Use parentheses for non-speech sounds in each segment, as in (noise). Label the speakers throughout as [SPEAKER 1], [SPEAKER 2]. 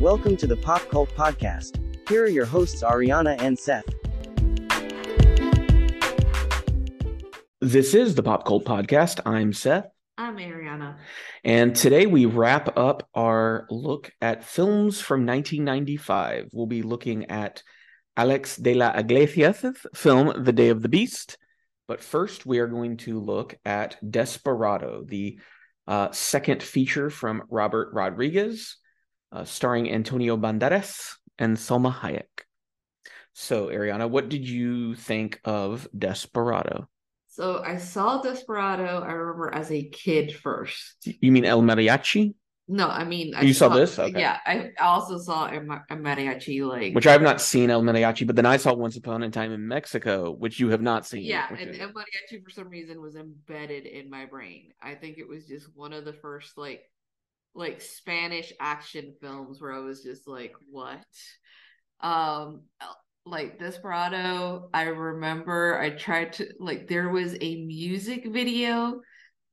[SPEAKER 1] Welcome to the Pop Cult Podcast. Here are your hosts, Ariana and Seth.
[SPEAKER 2] This is the Pop Cult Podcast. I'm Seth.
[SPEAKER 3] I'm Ariana.
[SPEAKER 2] And today we wrap up our look at films from 1995. We'll be looking at Alex de la Iglesia's film, The Day of the Beast. But first, we are going to look at Desperado, the uh, second feature from Robert Rodriguez, uh, starring Antonio Banderas and Salma Hayek. So, Ariana, what did you think of Desperado?
[SPEAKER 3] So I saw Desperado, I remember as a kid first.
[SPEAKER 2] You mean El Mariachi?
[SPEAKER 3] No, I mean I
[SPEAKER 2] You saw this? Okay.
[SPEAKER 3] Yeah, I also saw a, mariachi like
[SPEAKER 2] Which I have not seen El Mariachi, but then I saw Once Upon a Time in Mexico, which you have not seen.
[SPEAKER 3] yeah, and
[SPEAKER 2] is-
[SPEAKER 3] El mariachi for some reason was embedded in my brain. I think it was just one of the first like like Spanish action films where I was just like, what? Um like Desperado, I remember I tried to like there was a music video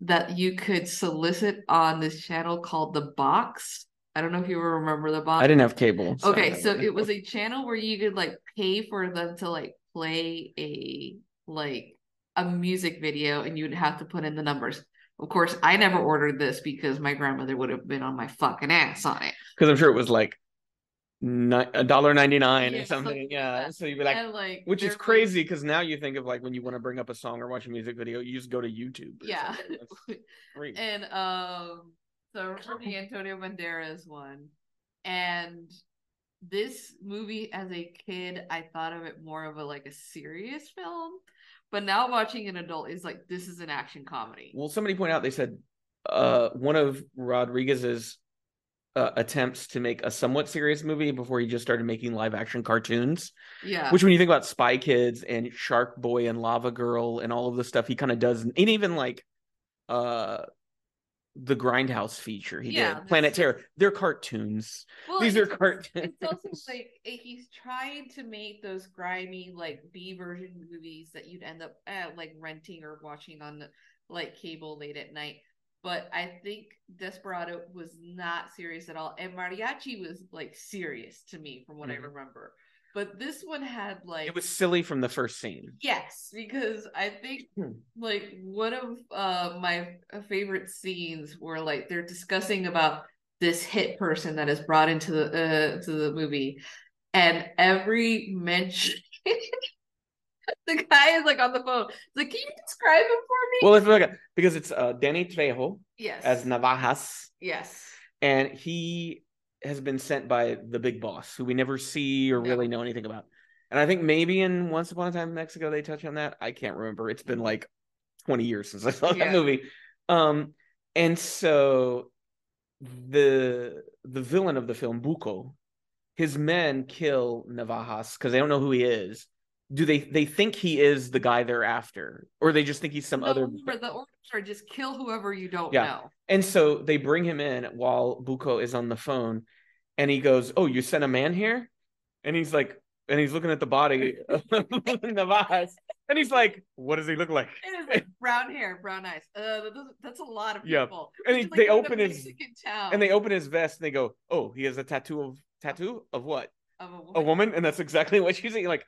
[SPEAKER 3] that you could solicit on this channel called The Box. I don't know if you remember The Box.
[SPEAKER 2] I didn't have cable.
[SPEAKER 3] Okay, so it was a channel where you could like pay for them to like play a like a music video and you'd have to put in the numbers. Of course, I never ordered this because my grandmother would have been on my fucking ass on it.
[SPEAKER 2] because I'm sure it was like a dollar ninety nine or something.
[SPEAKER 3] like
[SPEAKER 2] yeah,
[SPEAKER 3] that.
[SPEAKER 2] so you'd be like,
[SPEAKER 3] like
[SPEAKER 2] which is crazy because now you think of like when you want to bring up a song or watch a music video, you just go to YouTube.
[SPEAKER 3] Yeah.
[SPEAKER 2] something. That's (laughs) great.
[SPEAKER 3] and um so the Antonio Banderas one. And this movie as a kid, I thought of it more of a like a serious film. But now watching an adult is like this is an action comedy.
[SPEAKER 2] Well, somebody pointed out they said uh, one of Rodriguez's uh, attempts to make a somewhat serious movie before he just started making live action cartoons.
[SPEAKER 3] Yeah.
[SPEAKER 2] Which, when you think about Spy Kids and Shark Boy and Lava Girl and all of the stuff he kind of does, and even like uh the Grindhouse feature he
[SPEAKER 3] Yeah,
[SPEAKER 2] did, Planet Terror, they're cartoons.
[SPEAKER 3] Well,
[SPEAKER 2] These are cartoons.
[SPEAKER 3] It's also like eh, he's trying to make those grimy like B version movies that you'd end up uh, like renting or watching on the like cable late at night. But I think Desperado was not serious at all, and Mariachi was like serious to me from what
[SPEAKER 2] Mhm.
[SPEAKER 3] I remember. But this one had like
[SPEAKER 2] it was silly from the first scene.
[SPEAKER 3] Yes, because I think
[SPEAKER 2] Hmm.
[SPEAKER 3] like one of uh my favorite scenes where like they're discussing about this hit person that is brought into the uh to the movie and every mention (laughs) the guy is like on the phone. It's like, can you describe him for me?
[SPEAKER 2] Well, let's look at because it's uh, Danny Trejo
[SPEAKER 3] yes.
[SPEAKER 2] as Navajas,
[SPEAKER 3] yes.
[SPEAKER 2] and he has been sent by the big boss, who we never see or really know anything about. And I think maybe in Once Upon a Time in Mexico they touch on that. I can't remember. It's been like twenty years since I saw that movie. Um, and so the the villain of the film, Buco, his men kill Navajas because they don't know who he is. Do they they think he is the guy they're after, or they just think he's some
[SPEAKER 3] No,
[SPEAKER 2] other?
[SPEAKER 3] remember, the orders are just kill whoever you don't
[SPEAKER 2] Yeah.
[SPEAKER 3] know.
[SPEAKER 2] And so they bring him in while Buko is on the phone, and he goes, "Oh, you sent a man here?" And he's like, and he's looking at the body of (laughs) Navas, and he's like, "What does he look like?"
[SPEAKER 3] Like brown hair, brown eyes. Uh, that's, a lot of
[SPEAKER 2] Yeah.
[SPEAKER 3] people.
[SPEAKER 2] And he-
[SPEAKER 3] It's
[SPEAKER 2] they open his-
[SPEAKER 3] town
[SPEAKER 2] And they open his vest, and they go, "Oh, he has a tattoo of tattoo of what?
[SPEAKER 3] of a woman.
[SPEAKER 2] A woman?" And that's exactly what she's saying. Like,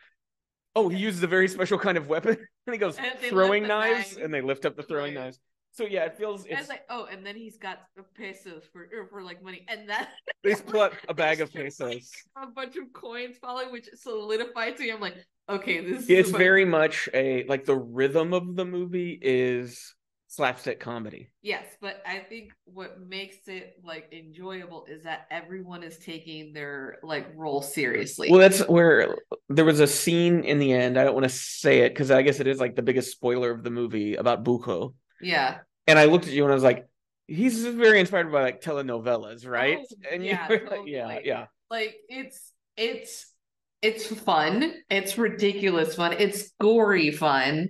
[SPEAKER 2] oh, he uses a very special kind of weapon, (laughs) and he goes
[SPEAKER 3] And
[SPEAKER 2] throwing knives,
[SPEAKER 3] knives.
[SPEAKER 2] and they lift up the throwing
[SPEAKER 3] Right.
[SPEAKER 2] knives. So yeah, it feels it's
[SPEAKER 3] it's like, oh, and then he's got pesos for for like money, and that (laughs)
[SPEAKER 2] they out a (laughs) bag of
[SPEAKER 3] like,
[SPEAKER 2] pesos.
[SPEAKER 3] a bunch of coins falling, which solidifies to me. I'm like, okay, this. is
[SPEAKER 2] it's very much a like the rhythm of the movie is slapstick comedy.
[SPEAKER 3] yes, but I think what makes it like enjoyable is that everyone is taking their like role seriously.
[SPEAKER 2] Well, that's where there was a scene in the end. I don't want to say it because I guess it is like the biggest spoiler of the movie about Buko.
[SPEAKER 3] yeah,
[SPEAKER 2] And I looked at you and I was like, he's very inspired by like telenovelas, right?
[SPEAKER 3] Oh,
[SPEAKER 2] and
[SPEAKER 3] yeah,
[SPEAKER 2] like, yeah, yeah.
[SPEAKER 3] like it's it's it's fun. It's ridiculous fun. It's gory fun,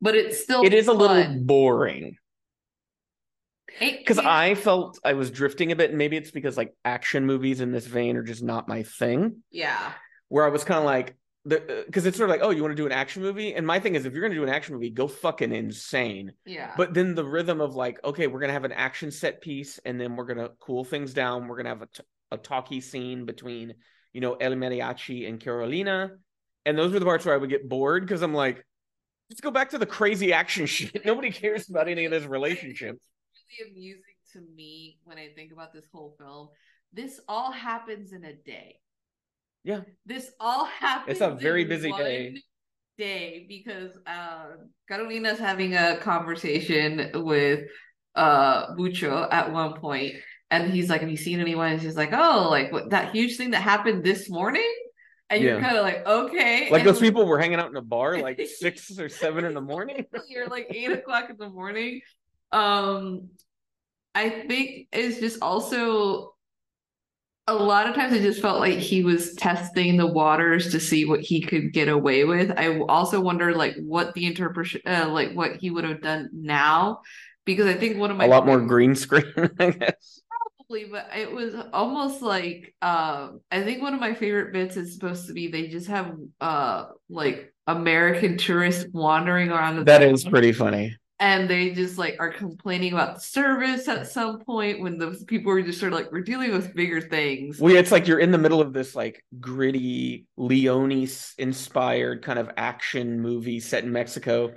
[SPEAKER 3] but it's still
[SPEAKER 2] It is a little boring because I felt I was drifting a bit, and maybe it's because like action movies in this vein are just not my thing.
[SPEAKER 3] yeah
[SPEAKER 2] where I was kind of like, because uh, it's sort of like, oh, you want to do an action movie? And my thing is, if you're going to do an action movie, go fucking insane.
[SPEAKER 3] yeah
[SPEAKER 2] But then the rhythm of like, okay, we're going to have an action set piece and then we're going to cool things down. We're going to have a, t- a talky scene between you know El Mariachi and Carolina, and those were the parts where I would get bored because I'm like, let's go back to the crazy action shit. (laughs) Nobody cares about any of this relationship.
[SPEAKER 3] It's really amusing to me when I think about this whole film. This all happens in a day.
[SPEAKER 2] Yeah.
[SPEAKER 3] This all (laughs) happens.
[SPEAKER 2] It's a very busy day.
[SPEAKER 3] Day because uh, Carolina's having a conversation with uh Bucho at one point, and he's like, "Have you seen anyone?" And she's like, "Oh, like what that huge thing that happened this morning." And you're
[SPEAKER 2] Yeah.
[SPEAKER 3] kind of like, "Okay."
[SPEAKER 2] Like
[SPEAKER 3] And
[SPEAKER 2] those people were hanging out in a bar like (laughs) six or seven in the morning. (laughs)
[SPEAKER 3] you're like eight o'clock in the morning. Um, I think it's just also a lot of times it just felt like he was testing the waters to see what he could get away with. I also wonder like what the interpretation, uh, like what he would have done now, because I think one of my
[SPEAKER 2] a lot more green screen, (laughs) I guess.
[SPEAKER 3] Probably, but it was almost like um I think one of my favorite bits is supposed to be they just have uh like American tourists wandering around the
[SPEAKER 2] That is pretty funny.
[SPEAKER 3] and they just like are complaining about the service at some point when those people are just sort of like we're dealing with bigger things.
[SPEAKER 2] Well, it's like you're in the middle of this like gritty Leone inspired kind of action movie set in Mexico.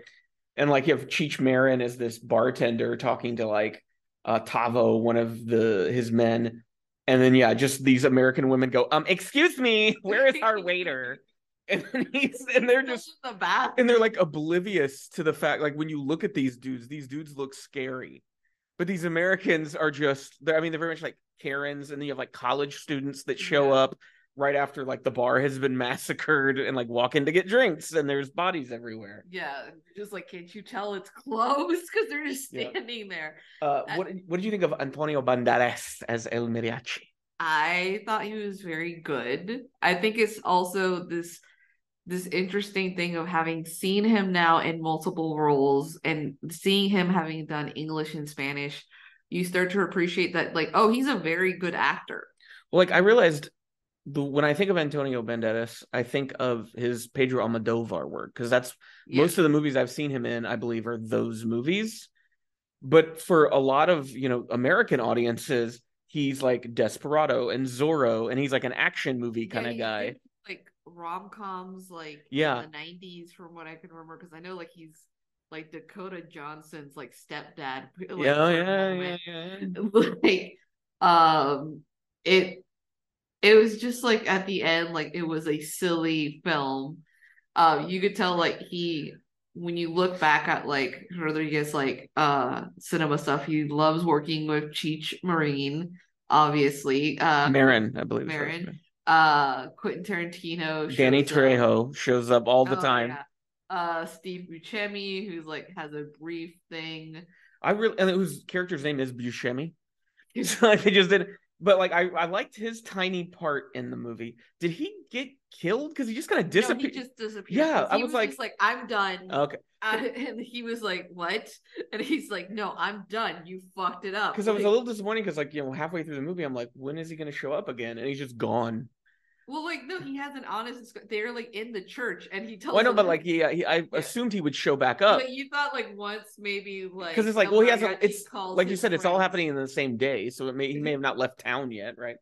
[SPEAKER 2] And like you have Cheech Marin as this bartender talking to like uh Tavo, one of the his men. And then yeah, just these American women go, um, excuse me, where is our waiter? (laughs) And then he's and they're just
[SPEAKER 3] the bath.
[SPEAKER 2] and they're like oblivious to the fact like when you look at these dudes these dudes look scary but these americans are just they're i mean they're very much like karens and then you have like college students that show
[SPEAKER 3] Yeah.
[SPEAKER 2] up right after like the bar has been (laughs) massacred and like walk in to get drinks and there's bodies everywhere
[SPEAKER 3] Yeah, just like can't you tell it's (laughs) closed because they're just
[SPEAKER 2] Yeah.
[SPEAKER 3] standing there.
[SPEAKER 2] uh what what did you think of antonio banderas as el mariachi
[SPEAKER 3] I thought he was very good. I think it's also this this interesting thing of having seen him now in multiple roles and seeing him having done English and Spanish, you start to appreciate that like, oh, he's a very good actor.
[SPEAKER 2] well like i realized the, when i think of antonio banderas i think of his pedro almodovar work because that's
[SPEAKER 3] Yeah.
[SPEAKER 2] most of the movies I've seen him in, I believe, are those movies. But for a lot of you know American audiences, he's like Desperado and Zorro, and he's like an action movie kind
[SPEAKER 3] Yeah,
[SPEAKER 2] of guy.
[SPEAKER 3] did, like rom coms, like
[SPEAKER 2] Yeah.
[SPEAKER 3] in the nineties, from what I can remember, because I know like he's like Dakota Johnson's like stepdad. (laughs) Like,
[SPEAKER 2] yeah,
[SPEAKER 3] for
[SPEAKER 2] yeah, yeah, yeah. (laughs)
[SPEAKER 3] like um it it was just like at the end like it was a silly film um you could tell like he when you look back at like Rodriguez like uh cinema stuff he loves working with Cheech Marine obviously uh
[SPEAKER 2] Marin, I believe.
[SPEAKER 3] Marin. uh Quentin Tarantino.
[SPEAKER 2] Danny
[SPEAKER 3] shows up.
[SPEAKER 2] Trejo shows up all the
[SPEAKER 3] Oh,
[SPEAKER 2] time.
[SPEAKER 3] yeah. uh Steve Buscemi who's like has a brief thing
[SPEAKER 2] I really and whose character's name is Buscemi. (laughs) So like they just did, but like I I liked his tiny part in the movie. Did he get killed? Because he just kind of
[SPEAKER 3] no, he
[SPEAKER 2] disappeared.
[SPEAKER 3] just disappeared
[SPEAKER 2] Yeah, I
[SPEAKER 3] he
[SPEAKER 2] was like-
[SPEAKER 3] just like I'm done
[SPEAKER 2] Okay,
[SPEAKER 3] Uh, (laughs) and he was like, "What?" And he's like, "No, I'm done. You fucked it up."
[SPEAKER 2] because I was a little disappointed because like you know halfway through the movie I'm like when is he going to show up again and he's just gone.
[SPEAKER 3] Well, like, no, he has an honest. They're like in the church, and he tells.
[SPEAKER 2] Well, I know, but like he, he I
[SPEAKER 3] Yeah.
[SPEAKER 2] assumed he would show back up
[SPEAKER 3] But you thought like once maybe like
[SPEAKER 2] because it's like well he hasn't. It's like you said, it's all happening in the same day, so it may he may have not left town yet, right?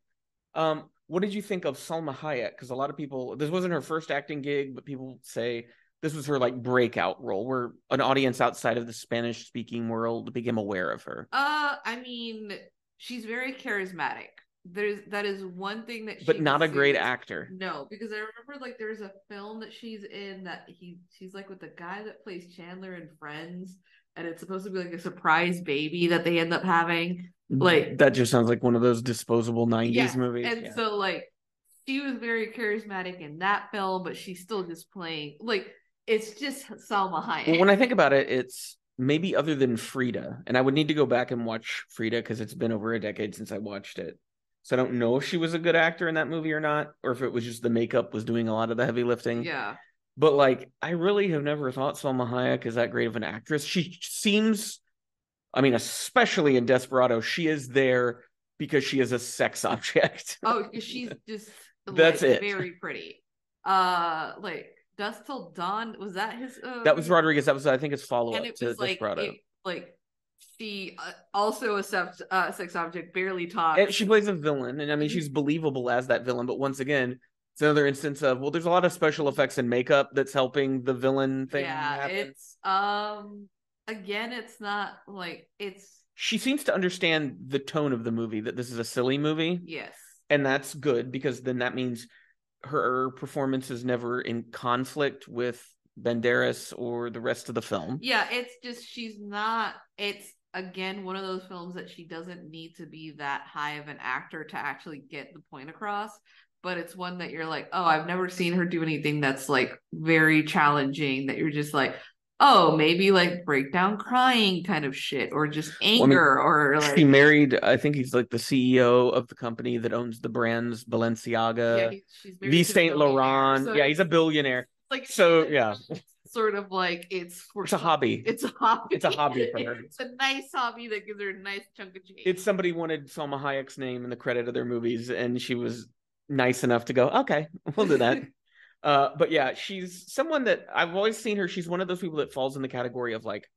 [SPEAKER 2] Um, what did you think of Salma Hayek? Because a lot of people, this wasn't her first acting gig, but people say this was her like breakout role, where an audience outside of the Spanish speaking world became aware of her.
[SPEAKER 3] Uh, I mean, she's very charismatic. There's that is one thing that,
[SPEAKER 2] But not a great
[SPEAKER 3] succeeds-
[SPEAKER 2] actor.
[SPEAKER 3] No, because I remember like there's a film that she's in that he she's like with the guy that plays Chandler in Friends, and it's supposed to be like a surprise baby that they end up having. Mm-hmm. Like-
[SPEAKER 2] that just sounds like one of those disposable '90s
[SPEAKER 3] Yeah,
[SPEAKER 2] movies.
[SPEAKER 3] And
[SPEAKER 2] yeah.
[SPEAKER 3] so like she was very charismatic in that film, but she's still just playing like it's just Salma Hayek.
[SPEAKER 2] Well, when I think about it, it's maybe other than Frida, and I would need to go back and watch Frida because it's been over a decade since I watched it. So I don't know if she was a good actor in that movie or not, or if it was just the makeup was doing a lot of the heavy lifting.
[SPEAKER 3] yeah,
[SPEAKER 2] But like, I really have never thought Salma Hayek is that great of an actress. She seems, I mean, especially in Desperado, she is there because she is a sex (laughs) object.
[SPEAKER 3] oh, she's just
[SPEAKER 2] That's
[SPEAKER 3] like,
[SPEAKER 2] it.
[SPEAKER 3] Very pretty. Uh, like Dusk Till Dawn was that his? Uh,
[SPEAKER 2] that was Rodriguez. That was, I think, his follow up to
[SPEAKER 3] like
[SPEAKER 2] Desperado.
[SPEAKER 3] it, like she uh, also a sex, uh, sex object barely talks.
[SPEAKER 2] She plays a villain, and I mean she's believable as that villain. But once again, it's another instance of well, there's a lot of special effects and makeup that's helping the villain thing
[SPEAKER 3] yeah,
[SPEAKER 2] happen.
[SPEAKER 3] it's um again, it's not like it's
[SPEAKER 2] She seems to understand the tone of the movie that this is a silly movie,
[SPEAKER 3] yes.
[SPEAKER 2] and that's good because then that means her performance is never in conflict with Banderas or the rest of the film.
[SPEAKER 3] Yeah, it's just she's not it's again one of those films that she doesn't need to be that high of an actor to actually get the point across. But it's one that you're like, oh, I've never seen her do anything that's like very challenging. That you're just like, oh, maybe like breakdown crying kind of shit, or just
[SPEAKER 2] I mean,
[SPEAKER 3] anger, or like
[SPEAKER 2] She married, I think he's like the CEO of the company that owns the brands Balenciaga,
[SPEAKER 3] yeah, he- she's married Yves
[SPEAKER 2] Saint Laurent.
[SPEAKER 3] so
[SPEAKER 2] yeah, he's a billionaire.
[SPEAKER 3] like
[SPEAKER 2] so, yeah. (laughs)
[SPEAKER 3] sort of like it's for
[SPEAKER 2] It's a hobby.
[SPEAKER 3] It's a hobby.
[SPEAKER 2] It's a hobby for her. (laughs)
[SPEAKER 3] It's a nice hobby that gives her a nice chunk of change.
[SPEAKER 2] It's somebody wanted Salma Hayek's name in the credit of their movies, and she was nice enough to go, okay, we'll do that. (laughs) uh, but yeah, she's someone that I've always seen her. She's one of those people that falls in the category of like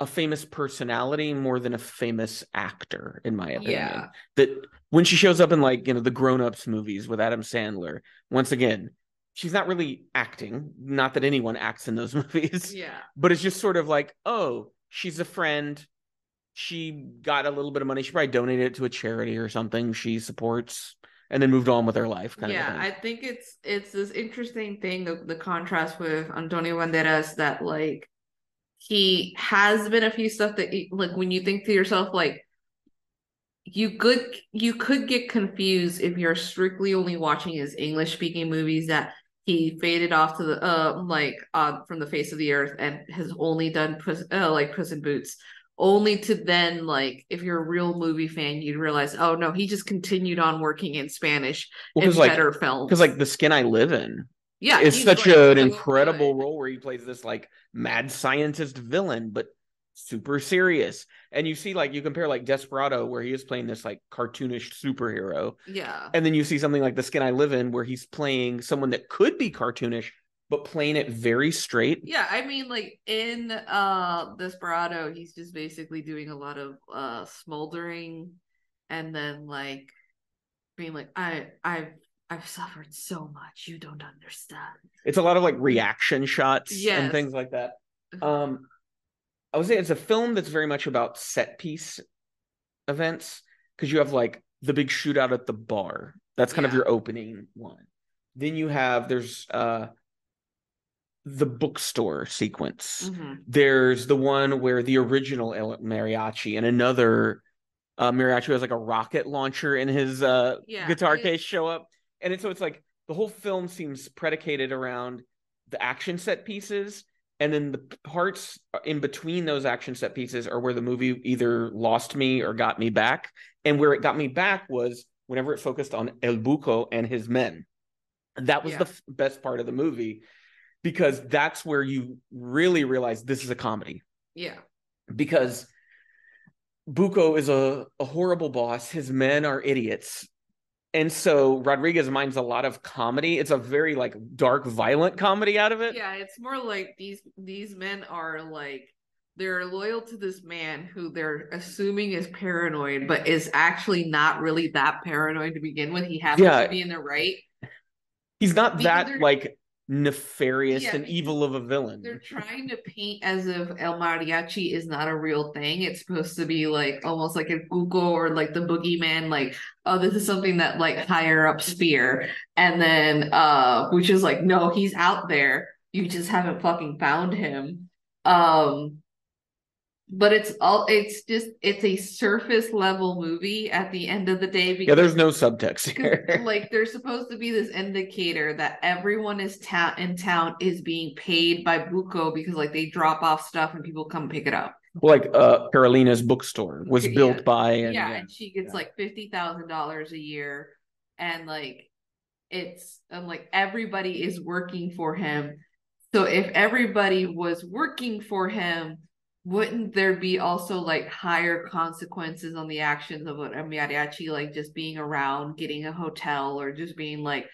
[SPEAKER 2] a famous personality more than a famous actor, in my opinion.
[SPEAKER 3] Yeah.
[SPEAKER 2] That when she shows up in like you know the Grown Ups movies with Adam Sandler, once again, she's not really acting. Not that anyone acts in those (laughs) movies
[SPEAKER 3] yeah.
[SPEAKER 2] but it's just sort of like, oh, she's a friend. She got a little bit of money. She probably donated it to a charity or something she supports, and then moved on with her life. Kind
[SPEAKER 3] yeah,
[SPEAKER 2] of
[SPEAKER 3] I think it's it's this interesting thing the the contrast with Antonio Banderas that like he has been a few stuff that like when you think to yourself like you could you could get confused if you're strictly only watching his English speaking movies that he faded off to the uh like uh from the face of the earth and has only done Puss, uh, like Puss in Boots only to then like if you're a real movie fan you'd realize oh no he just continued on working in Spanish
[SPEAKER 2] Well,
[SPEAKER 3] in
[SPEAKER 2] like,
[SPEAKER 3] better films
[SPEAKER 2] because like the skin I live in
[SPEAKER 3] yeah it's
[SPEAKER 2] such
[SPEAKER 3] like,
[SPEAKER 2] an
[SPEAKER 3] so
[SPEAKER 2] incredible
[SPEAKER 3] good.
[SPEAKER 2] role where he plays this like mad scientist villain, but super serious. And you see, like, you compare like Desperado, where he is playing this like cartoonish superhero,
[SPEAKER 3] yeah
[SPEAKER 2] and then you see something like the skin I live in, where he's playing someone that could be cartoonish, but playing it very straight.
[SPEAKER 3] yeah i mean like in uh desperado he's just basically doing a lot of uh smoldering and then like being like i i've i've suffered so much you don't understand
[SPEAKER 2] It's a lot of like reaction shots and things like that. Um, I would say it's a film that's very much about set piece events because you have like the big shootout at the bar. That's kind of your opening one. Then you have there's uh the bookstore sequence.
[SPEAKER 3] Mhm.
[SPEAKER 2] There's the one where the original mariachi and another uh, mariachi who has like a rocket launcher in his uh,
[SPEAKER 3] Yeah,
[SPEAKER 2] guitar
[SPEAKER 3] it-
[SPEAKER 2] case show up, and it's, so it's like the whole film seems predicated around the action set pieces, and then the parts in between those action set pieces are where the movie either lost me or got me back, and where it got me back was whenever it focused on El Buco and his men. That was
[SPEAKER 3] Yeah.
[SPEAKER 2] the f- best part of the movie because that's where you really realize this is a comedy
[SPEAKER 3] yeah
[SPEAKER 2] because buco is a, a horrible boss. His men are idiots. And so Rodriguez minds a lot of comedy. It's a very like dark, violent comedy out of it.
[SPEAKER 3] yeah it's more like these these men are like they're loyal to this man who they're assuming is paranoid but is actually not really that paranoid to begin with he happens
[SPEAKER 2] Yeah.
[SPEAKER 3] to be in the right
[SPEAKER 2] He's not
[SPEAKER 3] Because
[SPEAKER 2] that like nefarious
[SPEAKER 3] Yeah,
[SPEAKER 2] and evil of a villain.
[SPEAKER 3] they're trying to paint as if El Mariachi is not a real thing. It's supposed to be like almost like a Google or like the boogeyman, like, oh, this is something that like higher up sphere. And then uh which is like, no, he's out there. You just haven't fucking found him. Um but it's all it's just it's a surface level movie at the end of the day because
[SPEAKER 2] yeah, there's no subtext (laughs) here.
[SPEAKER 3] like there's supposed to be this indicator that everyone is ta- in town is being paid by Buco because like they drop off stuff and people come pick it up.
[SPEAKER 2] like uh Carolina's bookstore was
[SPEAKER 3] Yeah.
[SPEAKER 2] built by and
[SPEAKER 3] yeah,
[SPEAKER 2] yeah.
[SPEAKER 3] and she gets
[SPEAKER 2] yeah.
[SPEAKER 3] like fifty thousand dollars a year, and like it's and like everybody is working for him. So if everybody was working for him, wouldn't there be also like higher consequences on the actions of a mariachi, like just being around, getting a hotel, or just being like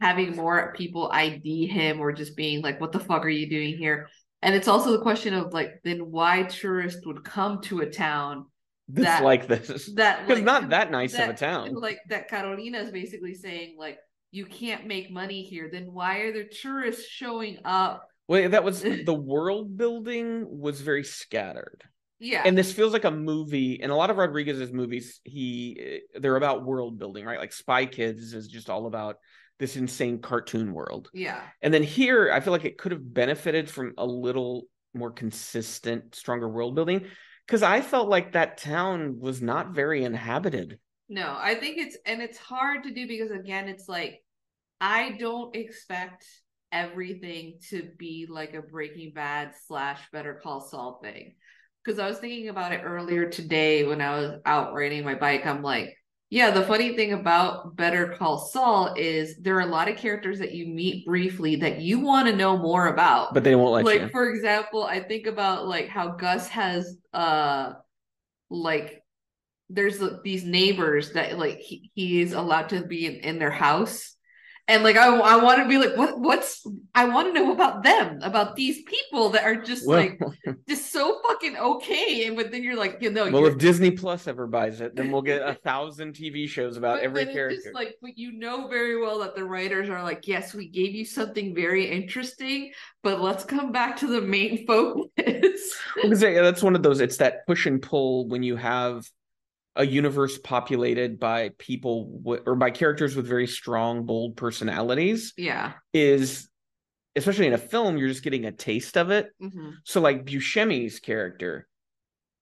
[SPEAKER 3] having more people ID him, or just being like, "What the fuck are you doing here?" and it's also the question of like then why tourists would come to a town that-
[SPEAKER 2] like this.
[SPEAKER 3] that (laughs)
[SPEAKER 2] Because
[SPEAKER 3] like,
[SPEAKER 2] not that nice of a town.
[SPEAKER 3] like that Carolina is basically saying like you can't make money here then why are there tourists showing up
[SPEAKER 2] Well, that was (laughs) the world building was very scattered.
[SPEAKER 3] yeah
[SPEAKER 2] And this feels like a movie. And a lot of Rodriguez's movies, he eh, they're about world building, right? Like Spy Kids is just all about this insane cartoon world.
[SPEAKER 3] yeah
[SPEAKER 2] And then here, I feel like it could have benefited from a little more consistent, stronger world building. Because I felt like that town was not very inhabited.
[SPEAKER 3] No, I think it's and it's hard to do because again, it's like I don't expect everything to be like a Breaking Bad slash Better Call Saul thing. Because I was thinking about it earlier today when I was out riding my bike. I'm like, yeah, the funny thing about Better Call Saul is there are a lot of characters that you meet briefly that you want to know more about
[SPEAKER 2] But they won't let
[SPEAKER 3] like
[SPEAKER 2] you.
[SPEAKER 3] for example i think about like how gus has uh like there's these neighbors that like he, he is allowed to be in, in their house and like i, I want to be like what what's i want to know about them about these people that are just
[SPEAKER 2] Well,
[SPEAKER 3] like (laughs) just so fucking okay and but then you're like you know
[SPEAKER 2] well, if Disney Plus ever buys it, then we'll get a (laughs) thousand TV shows about
[SPEAKER 3] but
[SPEAKER 2] every character.
[SPEAKER 3] just like but you know very well that the writers are like yes we gave you something very interesting but let's come back to the main (laughs) focus
[SPEAKER 2] Because yeah, that's one of those. It's that push and pull when you have a universe populated by people w- or by characters with very strong, bold personalities.
[SPEAKER 3] yeah
[SPEAKER 2] Is especially in a film, you're just getting a taste of it.
[SPEAKER 3] hmm
[SPEAKER 2] So, like Buscemi's character,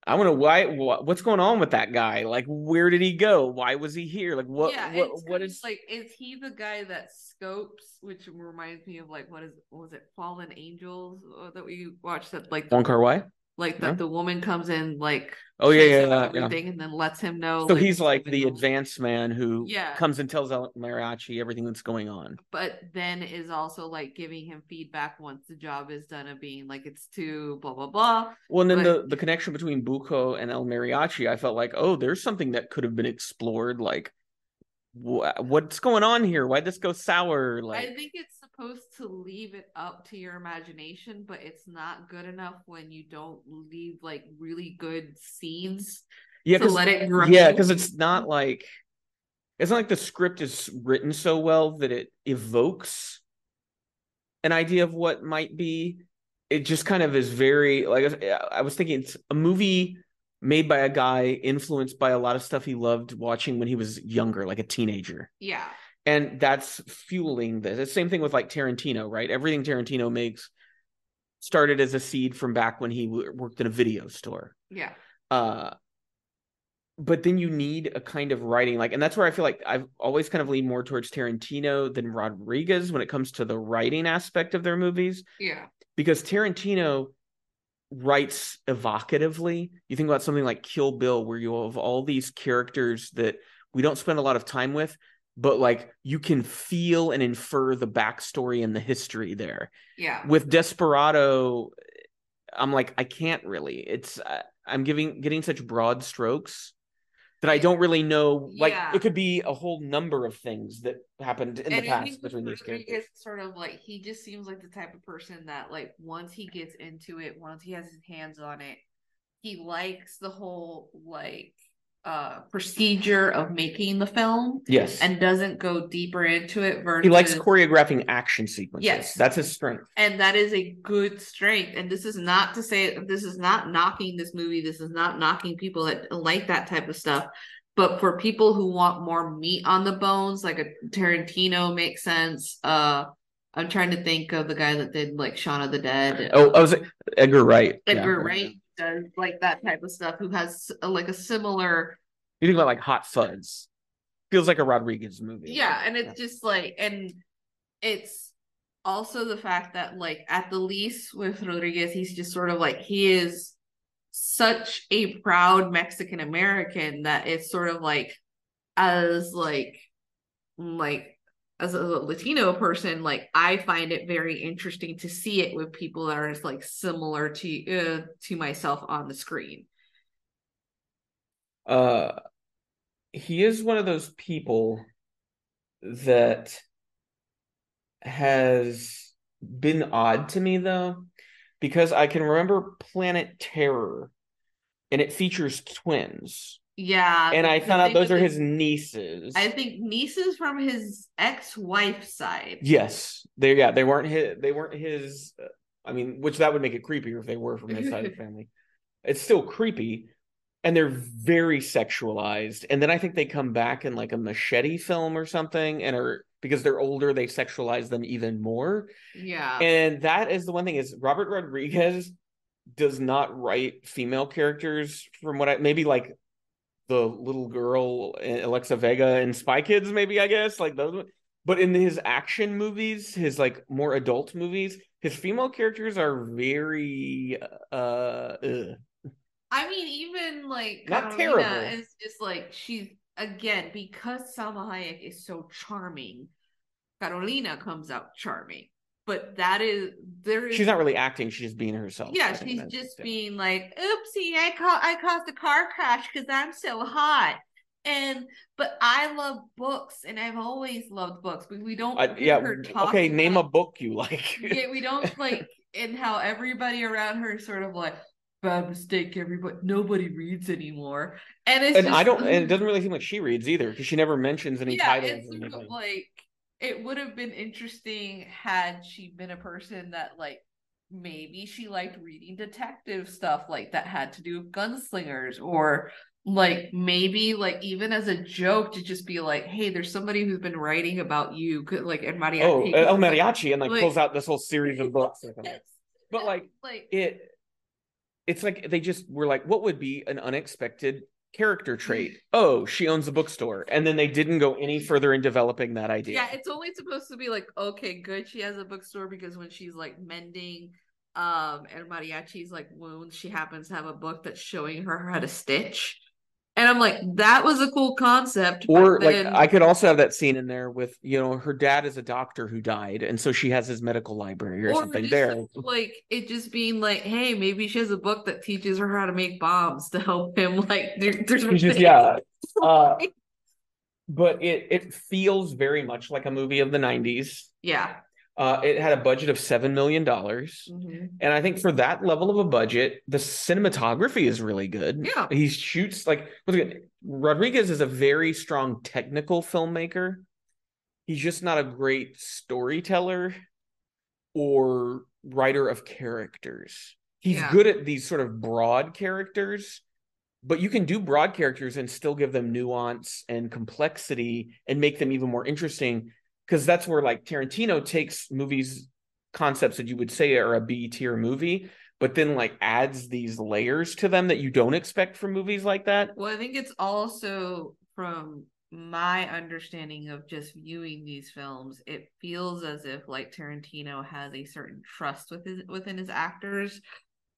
[SPEAKER 2] I want to why wha- what's going on with that guy? Like, where did he go? Why was he here? Like, what
[SPEAKER 3] yeah,
[SPEAKER 2] what what is
[SPEAKER 3] like? Is he the guy that scopes? Which reminds me of like what is what was it Fallen Angels uh, that we watched? That like
[SPEAKER 2] Wong Kar Wai?
[SPEAKER 3] Like that the woman comes in like
[SPEAKER 2] Oh yeah, yeah, yeah. yeah.
[SPEAKER 3] and then lets him know.
[SPEAKER 2] So he's like the advanced man who
[SPEAKER 3] Yeah.
[SPEAKER 2] comes and tells El Mariachi everything that's going on.
[SPEAKER 3] but then is also like giving him feedback once the job is done of being like it's too blah blah blah.
[SPEAKER 2] Well, and then
[SPEAKER 3] But-
[SPEAKER 2] the the connection between Buko and El Mariachi, I felt like, oh, there's something that could have been explored. Like, wh- what's going on here? Why'd this go sour? Like,
[SPEAKER 3] I think it's supposed to leave it up to your imagination, but it's not good enough when you don't leave like really good scenes
[SPEAKER 2] yeah,
[SPEAKER 3] to let it grow.
[SPEAKER 2] yeah, because it's not like it's not like the script is written so well that it evokes an idea of what might be. It just kind of is very like I was thinking it's a movie made by a guy influenced by a lot of stuff he loved watching when he was younger, like a teenager.
[SPEAKER 3] yeah.
[SPEAKER 2] And that's fueling this. It's the same thing with like Tarantino, right? Everything Tarantino makes started as a seed from back when he w- worked in a video store.
[SPEAKER 3] Yeah.
[SPEAKER 2] Uh, but then you need a kind of writing, like, and that's where I feel like I've always kind of leaned more towards Tarantino than Rodriguez when it comes to the writing aspect of their movies,
[SPEAKER 3] Yeah.
[SPEAKER 2] because Tarantino writes evocatively. You think about something like Kill Bill, where you have all these characters that we don't spend a lot of time with, but like you can feel and infer the backstory and the history there.
[SPEAKER 3] Yeah.
[SPEAKER 2] With Desperado, I'm like, I can't really. It's uh, I'm giving getting such broad strokes that I don't really know. Like
[SPEAKER 3] Yeah.
[SPEAKER 2] it could be a whole number of things that happened in
[SPEAKER 3] and
[SPEAKER 2] the past between these characters.
[SPEAKER 3] sort of like he just seems like the type of person that like once he gets into it, once he has his hands on it, he likes the whole like uh procedure of making the film
[SPEAKER 2] Yes,
[SPEAKER 3] and doesn't go deeper into it versus
[SPEAKER 2] he likes choreographing action sequences.
[SPEAKER 3] Yes.
[SPEAKER 2] that's his strength.
[SPEAKER 3] and that is a good strength and this is not to say this is not knocking this movie this is not knocking people that like that type of stuff but for people who want more meat on the bones like a tarantino makes sense uh i'm trying to think of the guy that did like shaun of the dead
[SPEAKER 2] Oh, I was Edgar Wright.
[SPEAKER 3] edgar
[SPEAKER 2] Yeah.
[SPEAKER 3] wright does like that type of stuff who has uh, like a similar
[SPEAKER 2] You think about like Hot Fuzz. Feels like a Rodriguez movie.
[SPEAKER 3] yeah and it's just like and it's also the fact that like at the least with rodriguez he's just sort of like he is such a proud mexican american that it's sort of like as like like as a latino person like i find it very interesting to see it with people that are like similar to uh, to myself on the screen.
[SPEAKER 2] Uh he is one of those people that has been odd to me though because I can remember Planet Terror, and it features twins,
[SPEAKER 3] Yeah.
[SPEAKER 2] and I found out those are his nieces.
[SPEAKER 3] I think nieces from his ex-wife's side.
[SPEAKER 2] Yes, they yeah they weren't his they weren't his. uh, I mean, which that would make it creepier if they were from his side of the (laughs) family. It's still creepy, and they're very sexualized. And then I think they come back in like a machete film or something, and are because they're older, they sexualize them even more.
[SPEAKER 3] Yeah.
[SPEAKER 2] And that is the one thing is Robert Rodriguez does not write female characters from what I maybe like the little girl uh, Alexa Vega in Spy Kids, maybe I guess like those. But in his action movies, his like more adult movies, his female characters are very uh ugh.
[SPEAKER 3] I mean, even like
[SPEAKER 2] Not
[SPEAKER 3] Carolina
[SPEAKER 2] terrible.
[SPEAKER 3] is just like she's again because Salma Hayek is so charming. Carolina comes out charming, but that is there is
[SPEAKER 2] she's not really acting; she's just being herself.
[SPEAKER 3] Yeah, she's just being like, "Oopsie, I ca- I caused a car crash because I'm so hot." And but I love books, and I've always loved books, but we don't. Hear
[SPEAKER 2] yeah. Okay, name a book you like. (laughs)
[SPEAKER 3] Yeah, we don't like, and how everybody around her is sort of like, "Bad mistake, everybody. Nobody reads anymore." And it's
[SPEAKER 2] and I don't, and it (laughs) doesn't really seem like she reads either because she never mentions any
[SPEAKER 3] yeah,
[SPEAKER 2] titles.
[SPEAKER 3] it's
[SPEAKER 2] or
[SPEAKER 3] sort of like it would have been interesting had she been a person that like maybe she liked reading detective stuff like that had to do with gunslingers or like maybe like even as a joke to just be like hey there's somebody who's been writing about you could like and mariachi
[SPEAKER 2] oh, El Mariachi, and like,
[SPEAKER 3] like-
[SPEAKER 2] pulls out this whole series of books. (laughs) But like
[SPEAKER 3] like
[SPEAKER 2] it, it's like they just were like, what would be an unexpected character trait? (laughs) Oh, she owns a bookstore, and then they didn't go any further in developing that idea.
[SPEAKER 3] Yeah, it's only supposed to be like, okay, good, she has a bookstore because when she's like mending um and mariachi's like wounds, she happens to have a book that's showing her how to stitch. And I'm like, that was a cool concept.
[SPEAKER 2] Or like I could also have that scene in there with you know her dad is a doctor who died, and so she has his medical library or,
[SPEAKER 3] or
[SPEAKER 2] something there.
[SPEAKER 3] Like it just being like, hey, maybe she has a book that teaches her how to make bombs to help him. Like there, there's
[SPEAKER 2] just yeah. Uh, but it it feels very much like a movie of the '90s.
[SPEAKER 3] yeah.
[SPEAKER 2] Uh, it had a budget of seven million dollars,
[SPEAKER 3] Mhm.
[SPEAKER 2] and I think for that level of a budget, the cinematography is really good.
[SPEAKER 3] Yeah.
[SPEAKER 2] he shoots like Rodriguez is a very strong technical filmmaker. He's just not a great storyteller or writer of characters. He's
[SPEAKER 3] Yeah.
[SPEAKER 2] good at these sort of broad characters, but you can do broad characters and still give them nuance and complexity and make them even more interesting because that's where like Tarantino takes movies concepts that you would say are a B tier movie but then like adds these layers to them that you don't expect from movies like that.
[SPEAKER 3] Well, I think it's also from my understanding of just viewing these films, it feels as if like Tarantino has a certain trust with his within his actors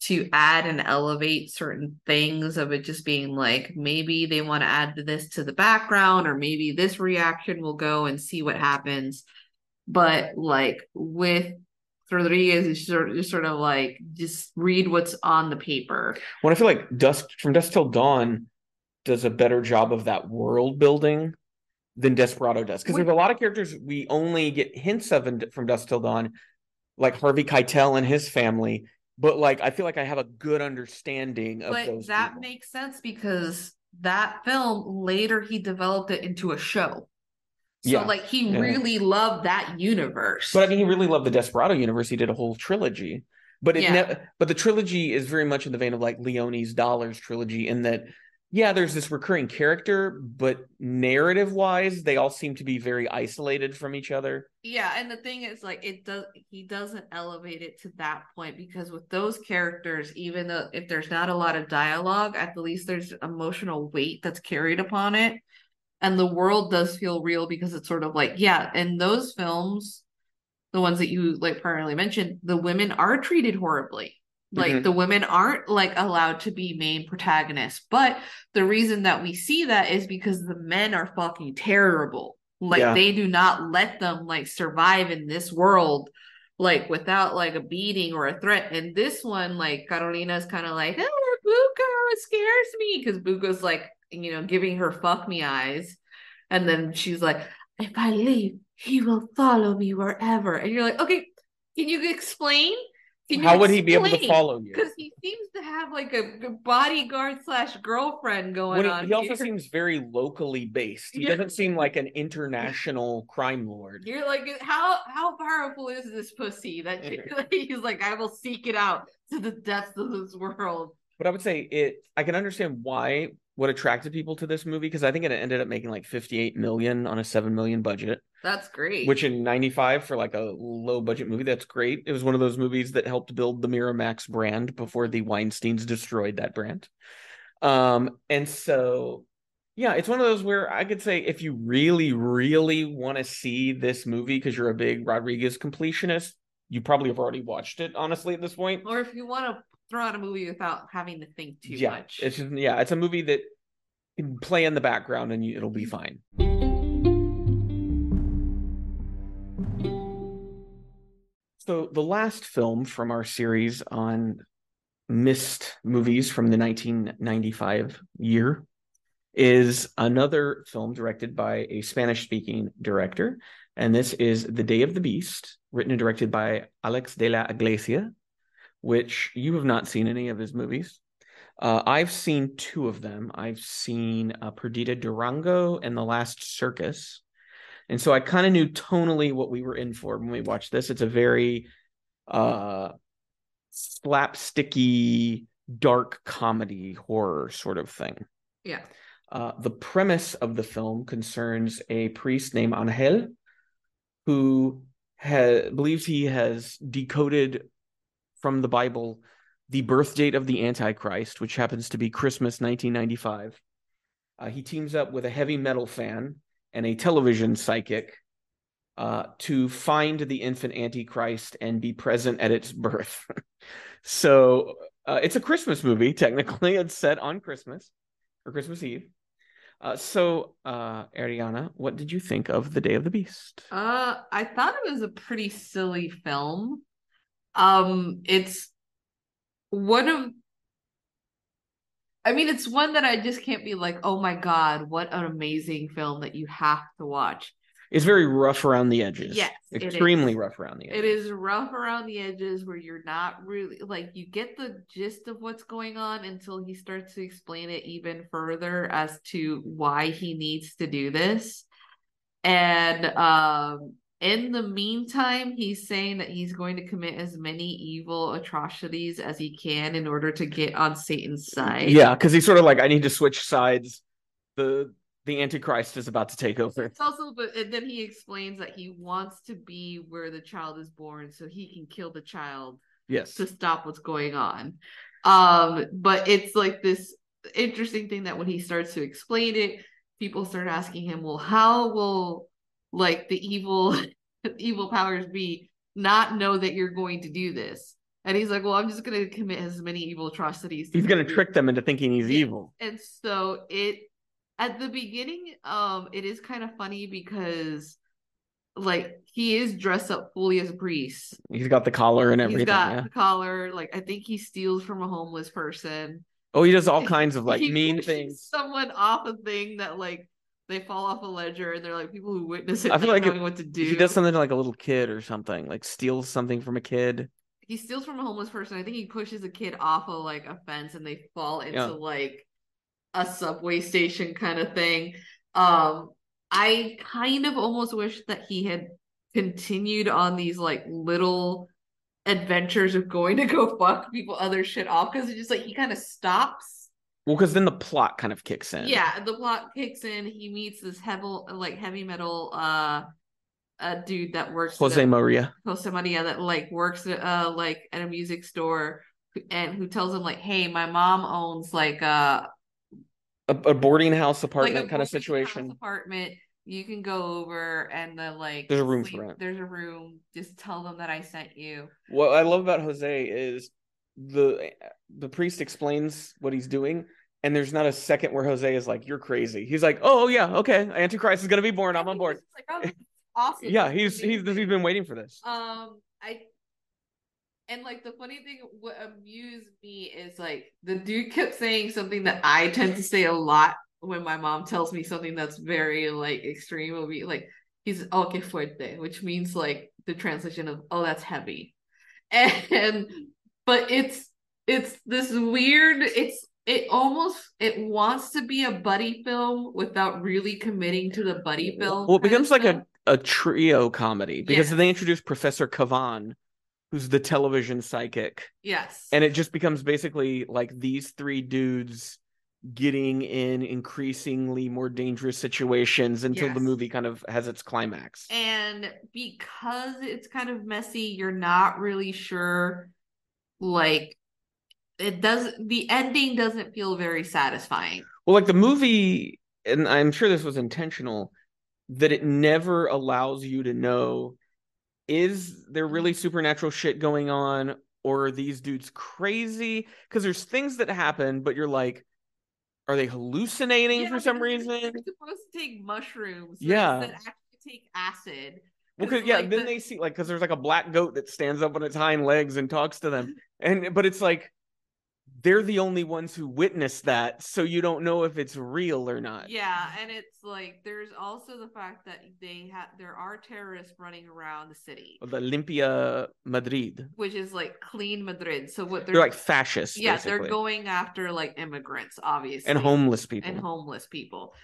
[SPEAKER 3] to add and elevate certain things of it just being like maybe they want to add this to the background or maybe this reaction will go and see what happens. But like with Rodriguez is sort of, sort of like just read what's on the paper.
[SPEAKER 2] When I feel like Dusk from Dusk Till Dawn does a better job of that world building than Desperado does. Because there's a lot of characters we only get hints of in, from Dusk Till Dawn, like Harvey Keitel and his family. But like I feel like I have a good understanding of
[SPEAKER 3] but that
[SPEAKER 2] people.
[SPEAKER 3] makes sense because that film later he developed it into a show. So
[SPEAKER 2] Yeah,
[SPEAKER 3] like he
[SPEAKER 2] yeah.
[SPEAKER 3] really loved that universe.
[SPEAKER 2] But I mean, he really loved the Desperado universe. He did a whole trilogy. But it
[SPEAKER 3] Yeah.
[SPEAKER 2] ne- but the trilogy is very much in the vein of like Leone's Dollars trilogy in that yeah, there's this recurring character, but narrative wise, they all seem to be very isolated from each other.
[SPEAKER 3] yeah, and the thing is like it does he doesn't elevate it to that point because with those characters, even though if there's not a lot of dialogue, at the least there's emotional weight that's carried upon it. And the world does feel real because it's sort of like, yeah, in those films, the ones that you like primarily mentioned, the women are treated horribly. Like
[SPEAKER 2] Mhm.
[SPEAKER 3] the women aren't like allowed to be main protagonists. But the reason that we see that is because the men are fucking terrible. Like
[SPEAKER 2] Yeah.
[SPEAKER 3] they do not let them like survive in this world like without like a beating or a threat. And this one, like Carolina's kind of like, oh, Buko, it scares me because Buko's like, you know, giving her fuck me eyes. And then she's like, if I leave, he will follow me wherever. And you're like, okay, can you explain? Can
[SPEAKER 2] How would he be able to follow you?
[SPEAKER 3] Because he seems to have like a bodyguard slash girlfriend going
[SPEAKER 2] he,
[SPEAKER 3] on.
[SPEAKER 2] he also seems very locally based. He
[SPEAKER 3] Yeah.
[SPEAKER 2] doesn't seem (laughs) like an international crime lord.
[SPEAKER 3] You're like, how how powerful is this pussy that (laughs) (laughs) he's like, I will seek it out to the depths of this world.
[SPEAKER 2] But I would say it. I can understand why what attracted people to this movie because I think it ended up making like 58 million on a 7 million budget,
[SPEAKER 3] That's great.
[SPEAKER 2] which in 95 for like a low budget movie, that's great. It was one of those movies that helped build the Miramax brand before the Weinsteins destroyed that brand. Um, and so yeah, it's one of those where I could say if you really, really want to see this movie because you're a big Rodriguez completionist, you probably have already watched it, honestly, at this point.
[SPEAKER 3] or if you want to throw out a movie without having to think too
[SPEAKER 2] yeah,
[SPEAKER 3] much.
[SPEAKER 2] It's just yeah, it's a movie that can play in the background and you, it'll be mm-hmm. fine. So the last film from our series on missed movies from the 1995 year is another film directed by a Spanish-speaking director, and this is The Day of the Beast, written and directed by Alex de la Iglesia, which you have not seen any of his movies. Uh, I've seen two of them. I've seen uh, Perdita Durango and The Last Circus. And so I kind of knew tonally what we were in for when we watched this. It's a very uh, slapsticky, dark comedy horror sort of thing.
[SPEAKER 3] yeah.
[SPEAKER 2] Uh, the premise of the film concerns a priest named Angel who ha- believes he has decoded from the Bible the birth date of the Antichrist, which happens to be Christmas 1995. Uh, he teams up with a heavy metal fan and a television psychic uh, to find the infant Antichrist and be present at its birth. (laughs) so uh, it's a Christmas movie, technically. (laughs) It's set on Christmas or Christmas Eve. Uh, so, uh, Ariana, what did you think of The Day of the Beast?
[SPEAKER 3] Uh, I thought it was a pretty silly film. Um, it's one of I mean, it's one that I just can't be like, oh my God, what an amazing film that you have to watch.
[SPEAKER 2] It's very rough around the edges.
[SPEAKER 3] Yes,
[SPEAKER 2] extremely rough around the edges.
[SPEAKER 3] It is rough around the edges where you're not really like you get the gist of what's going on until he starts to explain it even further as to why he needs to do this. And um in the meantime, he's saying that he's going to commit as many evil atrocities as he can in order to get on Satan's side.
[SPEAKER 2] Yeah, because he's sort of like, I need to switch sides. The the Antichrist is about to take over.
[SPEAKER 3] It's also, but and then he explains that he wants to be where the child is born so he can kill the child
[SPEAKER 2] Yes.
[SPEAKER 3] to stop what's going on. Um, but it's like this interesting thing that when he starts to explain it, people start asking him, well, how will like the evil (laughs) evil powers be not know that you're going to do this? And he's like, Well, I'm just gonna commit as many evil atrocities.
[SPEAKER 2] He's gonna trick them into thinking he's
[SPEAKER 3] Yeah.
[SPEAKER 2] evil.
[SPEAKER 3] And so it at the beginning, um, it is kind of funny because like he is dressed up fully as a priest.
[SPEAKER 2] He's got the collar and everything.
[SPEAKER 3] He's got
[SPEAKER 2] yeah.
[SPEAKER 3] the collar. Like I think he steals from a homeless person.
[SPEAKER 2] Oh, he does all (laughs) kinds of like mean things.
[SPEAKER 3] Someone off a thing that like they fall off a ledger and they're like people who witness it.
[SPEAKER 2] I feel like
[SPEAKER 3] knowing what to do.
[SPEAKER 2] He does something to like a little kid or something, like steals something from a kid.
[SPEAKER 3] He steals from a homeless person. I think he pushes a kid off of like a fence and they fall into
[SPEAKER 2] Yeah.
[SPEAKER 3] like a subway station kind of thing. Um, I kind of almost wish that he had continued on these like little adventures of going to go (laughs) fuck people other shit off because it's just like he kind of stops.
[SPEAKER 2] Well, because then the plot kind of kicks in.
[SPEAKER 3] Yeah, the plot kicks in. He meets this heavy like heavy metal uh a dude that works
[SPEAKER 2] Jose
[SPEAKER 3] a-
[SPEAKER 2] Maria.
[SPEAKER 3] Jose Maria that like works at uh like at a music store and who tells him like, hey, my mom owns like a
[SPEAKER 2] A, a boarding house
[SPEAKER 3] like
[SPEAKER 2] apartment
[SPEAKER 3] a
[SPEAKER 2] kind of situation.
[SPEAKER 3] apartment. You can go over and the like
[SPEAKER 2] There's a room
[SPEAKER 3] sleep-
[SPEAKER 2] for rent.
[SPEAKER 3] There's a room. Just tell them that I sent you.
[SPEAKER 2] What I love about Jose is the the priest explains what he's doing, and there's not a second where Jose is like, "You're crazy." He's like, "Oh yeah, okay, Antichrist is gonna be born. I'm on board."
[SPEAKER 3] Like, oh, awesome.
[SPEAKER 2] Yeah, he's he's he's been waiting for this.
[SPEAKER 3] Um, I and like the funny thing, what amused me is like the dude kept saying something that I tend to say a lot when my mom tells me something that's very like extreme. Will be like he's oh que fuerte, which means like the translation of oh that's heavy, (laughs) and but it's it's this weird it's it almost it wants to be a buddy film without really committing to the buddy film
[SPEAKER 2] Well, it becomes like a, a trio comedy because
[SPEAKER 3] Yes.
[SPEAKER 2] they introduce Professor Cavan, who's the television psychic,
[SPEAKER 3] yes
[SPEAKER 2] and it just becomes basically like these three dudes getting in increasingly more dangerous situations until the movie kind of has its climax.
[SPEAKER 3] and because it's kind of messy you're not really sure like it doesn't the ending doesn't feel very satisfying
[SPEAKER 2] Well, like the movie, and I'm sure this was intentional, that it never allows you to know is there really
[SPEAKER 3] Mm-hmm.
[SPEAKER 2] supernatural shit going on or are these dudes crazy? Because there's things that happen, but you're like, are they hallucinating
[SPEAKER 3] Yeah,
[SPEAKER 2] for some reason?
[SPEAKER 3] they're supposed to take mushrooms
[SPEAKER 2] Yeah.
[SPEAKER 3] that actually take acid
[SPEAKER 2] Well,
[SPEAKER 3] 'Cause,
[SPEAKER 2] yeah,
[SPEAKER 3] like,
[SPEAKER 2] then
[SPEAKER 3] the-
[SPEAKER 2] they see like because there's like a black goat that stands up on its hind legs and talks to them, and but it's like they're the only ones who witness that, so you don't know if it's real or not.
[SPEAKER 3] Yeah, and it's like there's also the fact that they have there are terrorists running around the city,
[SPEAKER 2] The Limpia Madrid,
[SPEAKER 3] which is like clean Madrid. So what
[SPEAKER 2] they're like fascists,
[SPEAKER 3] yeah,
[SPEAKER 2] basically,
[SPEAKER 3] they're going after like immigrants, obviously,
[SPEAKER 2] and homeless people.
[SPEAKER 3] and homeless people.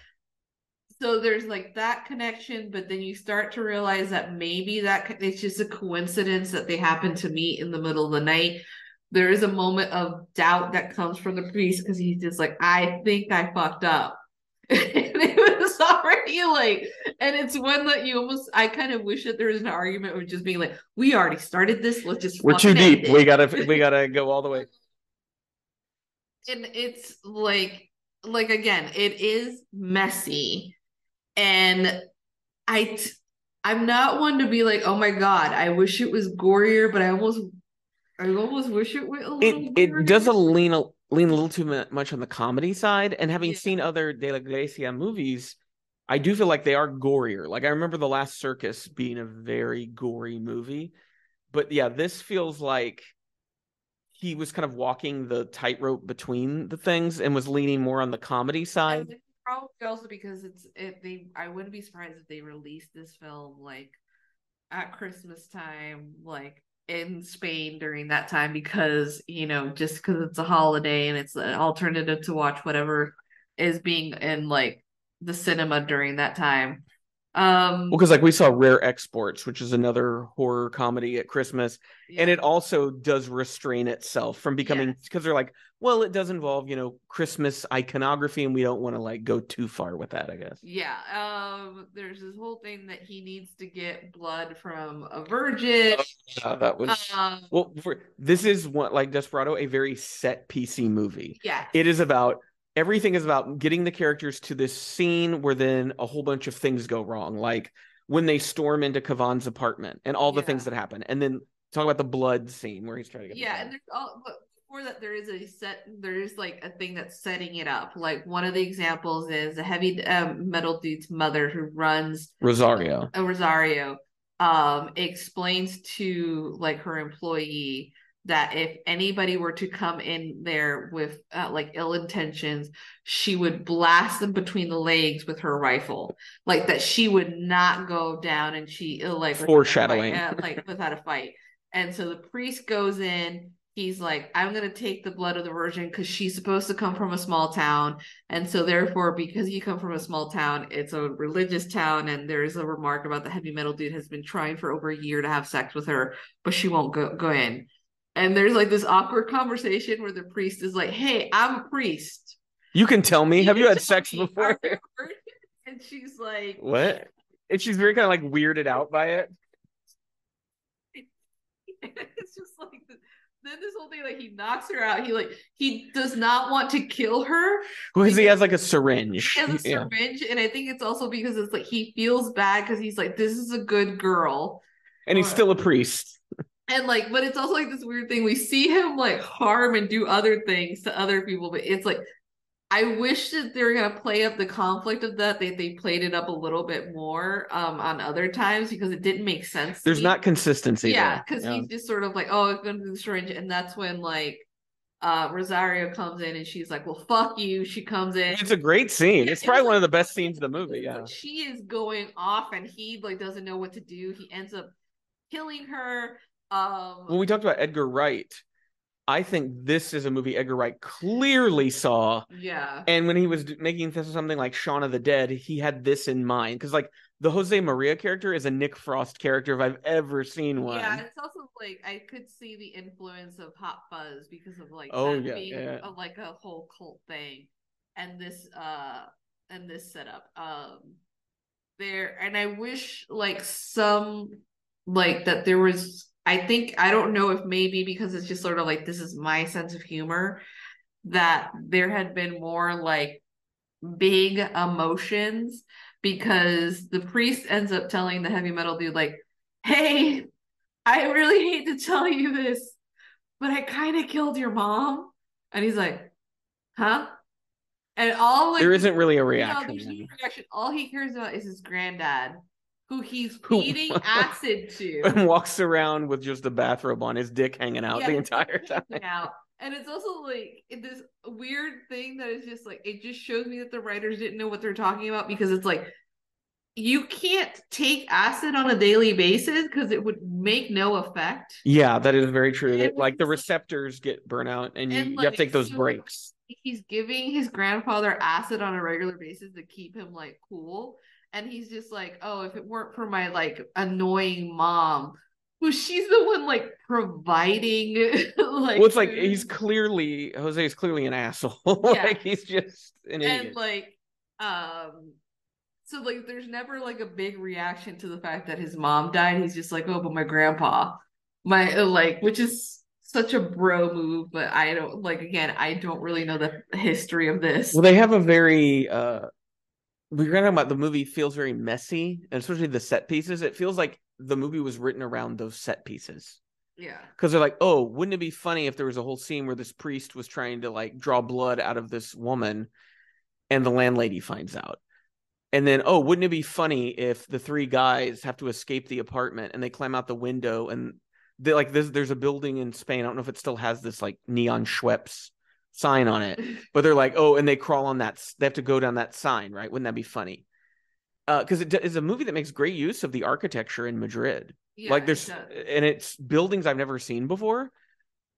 [SPEAKER 3] So there's like that connection, but then you start to realize that maybe that it's just a coincidence that they happen to meet in the middle of the night. There is a moment of doubt that comes from the priest because he's just like, I think I fucked up. (laughs) and it was already like, and it's one that you almost, I kind of wish that there was an argument of just being like, we already started this, let's just
[SPEAKER 2] We're too deep.
[SPEAKER 3] it."
[SPEAKER 2] We gotta we gotta go all the way. (laughs)
[SPEAKER 3] and it's like like again it is messy and i t- i'm not one to be like oh my god i wish it was gorier but i almost i almost wish it was a little
[SPEAKER 2] It it does a lean a lean a little too much on the comedy side, and having
[SPEAKER 3] Yeah.
[SPEAKER 2] seen other De La Iglesia movies, I do feel like they are gorier. Like I remember The Last Circus being a very gory movie, but yeah, this feels like he was kind of walking the tightrope between the things and was leaning more on the comedy side.
[SPEAKER 3] Probably also because it's it they i wouldn't be surprised if they released this film like at christmas time like in spain during that time because you know just because it's a holiday and it's an alternative to watch whatever is being in like the cinema during that time um
[SPEAKER 2] Well, because like we saw Rare Exports, which is another horror comedy at Christmas, and it also does restrain itself from becoming because they're like, well, it does involve you know Christmas iconography, and we don't want to like go too far with that, I guess.
[SPEAKER 3] yeah um there's this whole thing that he needs to get blood from a virgin
[SPEAKER 2] Uh, that was
[SPEAKER 3] um
[SPEAKER 2] well. For, this is what like Desperado, a very set piecey movie.
[SPEAKER 3] yeah
[SPEAKER 2] It is about everything is about getting the characters to this scene where then a whole bunch of things go wrong, like when they storm into Cavan's apartment and all the
[SPEAKER 3] Yeah.
[SPEAKER 2] things that happen, and then talk about the blood scene where he's trying to get
[SPEAKER 3] yeah and there's all but before that there is a set there's like a thing that's setting it up like one of the examples is a heavy um, metal dude's mother who runs
[SPEAKER 2] Rosario.
[SPEAKER 3] a rosario um explains to like her employee that if anybody were to come in there with uh, like ill intentions she would blast them between the legs with her rifle. Like that she would not go down and she uh, like without fight,
[SPEAKER 2] Foreshadowing.
[SPEAKER 3] uh, like without a fight. And so the priest goes in. He's like i'm going to take the blood of the virgin because she's supposed to come from a small town. And so therefore because you come from a small town it's a religious town and there's a remark about the heavy metal dude has been trying for over a year to have sex with her but she won't go, go in and there's like this awkward conversation where the priest is like hey i'm a priest
[SPEAKER 2] You can tell me. Have you had sex before?
[SPEAKER 3] are you a virgin?" and she's like
[SPEAKER 2] what? And she's very kind of like weirded out by it. (laughs)
[SPEAKER 3] it's just like then this whole thing like he knocks her out he like he does not want to kill her
[SPEAKER 2] Because he has like a syringe.
[SPEAKER 3] he has a (laughs)
[SPEAKER 2] Yeah.
[SPEAKER 3] syringe and i think it's also because it's like he feels bad because he's like this is a good girl
[SPEAKER 2] And he's still a priest.
[SPEAKER 3] And like but it's also like this weird thing we see him like harm and do other things to other people but it's like i wish that they were going to play up the conflict of that they, they played it up a little bit more um on other times because it didn't make sense
[SPEAKER 2] There's not consistency.
[SPEAKER 3] yeah because
[SPEAKER 2] Yeah.
[SPEAKER 3] he's just sort of like oh it's going to do the syringe and that's when like uh rosario comes in and she's like well fuck you she comes in
[SPEAKER 2] It's a great scene. It's probably one of the best scenes of the movie. Yeah.
[SPEAKER 3] She is going off and he like doesn't know what to do. He ends up killing her. Um,
[SPEAKER 2] when we talked about Edgar Wright, I think this is a movie Edgar Wright clearly saw.
[SPEAKER 3] yeah,
[SPEAKER 2] And when he was making this something like Shaun of the Dead, he had this in mind because, like, the Jose Maria character is a Nick Frost character if I've ever seen one.
[SPEAKER 3] yeah. It's also like I could see the influence of Hot Fuzz because of like
[SPEAKER 2] Oh, yeah,
[SPEAKER 3] being
[SPEAKER 2] yeah.
[SPEAKER 3] A, like a whole cult thing, and this uh and this setup. Um, there and I wish like some like that there was. I think I don't know if maybe because it's just sort of like this is my sense of humor that there had been more like big emotions because the priest ends up telling the heavy metal dude like hey i really hate to tell you this but i kind of killed your mom. And he's like huh? And all like
[SPEAKER 2] there isn't really a reaction.
[SPEAKER 3] there's no reaction. All he cares about is his granddad who he's feeding (laughs) acid to
[SPEAKER 2] and walks around with just a bathrobe on, his dick hanging out
[SPEAKER 3] Yeah,
[SPEAKER 2] the entire time.
[SPEAKER 3] out. And it's also like this weird thing that is just like it just shows me that the writers didn't know what they're talking about because it's like you can't take acid on a daily basis because it would make no effect.
[SPEAKER 2] Yeah, that is very true. That, like the receptors get burnt out, and you,
[SPEAKER 3] And,
[SPEAKER 2] you have to take those
[SPEAKER 3] so-
[SPEAKER 2] breaks.
[SPEAKER 3] He's giving his grandfather acid on a regular basis to keep him like cool. And he's just like, oh, if it weren't for my like annoying mom, who she's the one like providing (laughs) like
[SPEAKER 2] well, it's like he's clearly Jose is clearly an asshole. (laughs)
[SPEAKER 3] Yeah.
[SPEAKER 2] like he's just an idiot.
[SPEAKER 3] and like um so like there's never like a big reaction to the fact that his mom died he's just like oh but my grandpa my like which is such a bro move but i don't like again i don't really know the history of this
[SPEAKER 2] Well, they have a very uh we were talking about the movie feels very messy, and especially the set pieces. It feels like the movie was written around those set pieces.
[SPEAKER 3] yeah
[SPEAKER 2] Because they're like, oh, wouldn't it be funny if there was a whole scene where this priest was trying to like draw blood out of this woman and the landlady finds out? And then, oh, wouldn't it be funny if the three guys have to escape the apartment and they climb out the window and they like there's there's a building in Spain. I don't know if it still has this like neon Schweppes sign on it, (laughs) but they're like, oh, and they crawl on that. They have to go down that sign, right? Wouldn't that be funny? Uh, because it d- is a movie that makes great use of the architecture in Madrid
[SPEAKER 3] yeah
[SPEAKER 2] like there's
[SPEAKER 3] does.
[SPEAKER 2] and it's buildings I've never seen before.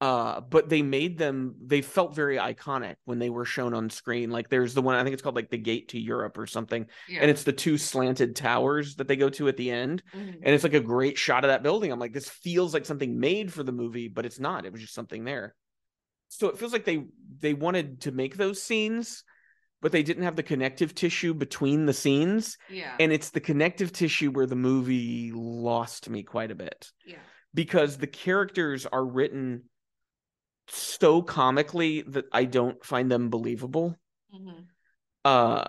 [SPEAKER 2] Uh, but they made them they felt very iconic when they were shown on screen. Like there's the one I think it's called like the gate to Europe or something.
[SPEAKER 3] yeah.
[SPEAKER 2] And it's the two slanted towers that they go to at the end.
[SPEAKER 3] Mhm.
[SPEAKER 2] And it's like a great shot of that building. I'm like, this feels like something made for the movie, but it's not. It was just something there. So it feels like they they wanted to make those scenes, but they didn't have the connective tissue between the scenes.
[SPEAKER 3] yeah
[SPEAKER 2] And it's the connective tissue where the movie lost me quite a bit
[SPEAKER 3] yeah
[SPEAKER 2] because the characters are written so comically that I don't find them believable.
[SPEAKER 3] Mhm.
[SPEAKER 2] Uh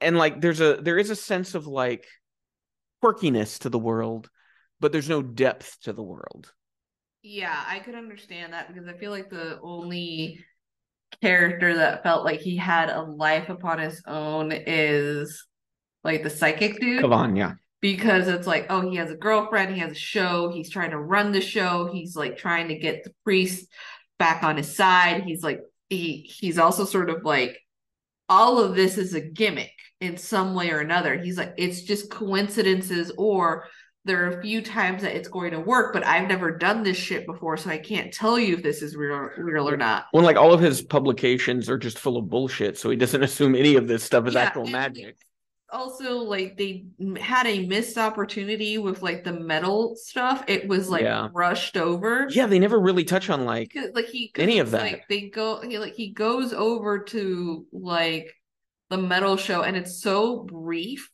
[SPEAKER 2] and like there's a there is a sense of like quirkiness to the world, but there's no depth to the world.
[SPEAKER 3] Yeah, I could understand that because I feel like the only character that felt like he had a life upon his own is like the psychic dude.
[SPEAKER 2] Cavan, yeah.
[SPEAKER 3] Because it's like, oh, he has a girlfriend, he has a show, he's trying to run the show, he's like trying to get the priest back on his side. He's like he he's also sort of like all of this is a gimmick in some way or another. He's like, it's just coincidences or there are a few times that it's going to work, but I've never done this shit before, so I can't tell you if this is real, real or not.
[SPEAKER 2] When like all of his publications are just full of bullshit, so he doesn't (laughs) assume any of this stuff is
[SPEAKER 3] Yeah,
[SPEAKER 2] actual magic.
[SPEAKER 3] Also, like they had a missed opportunity with like the metal stuff. It was like
[SPEAKER 2] Yeah.
[SPEAKER 3] rushed over.
[SPEAKER 2] Yeah, they never really touch on like
[SPEAKER 3] like he
[SPEAKER 2] Any of that.
[SPEAKER 3] Like they go, he like he goes over to like the metal show, and it's so brief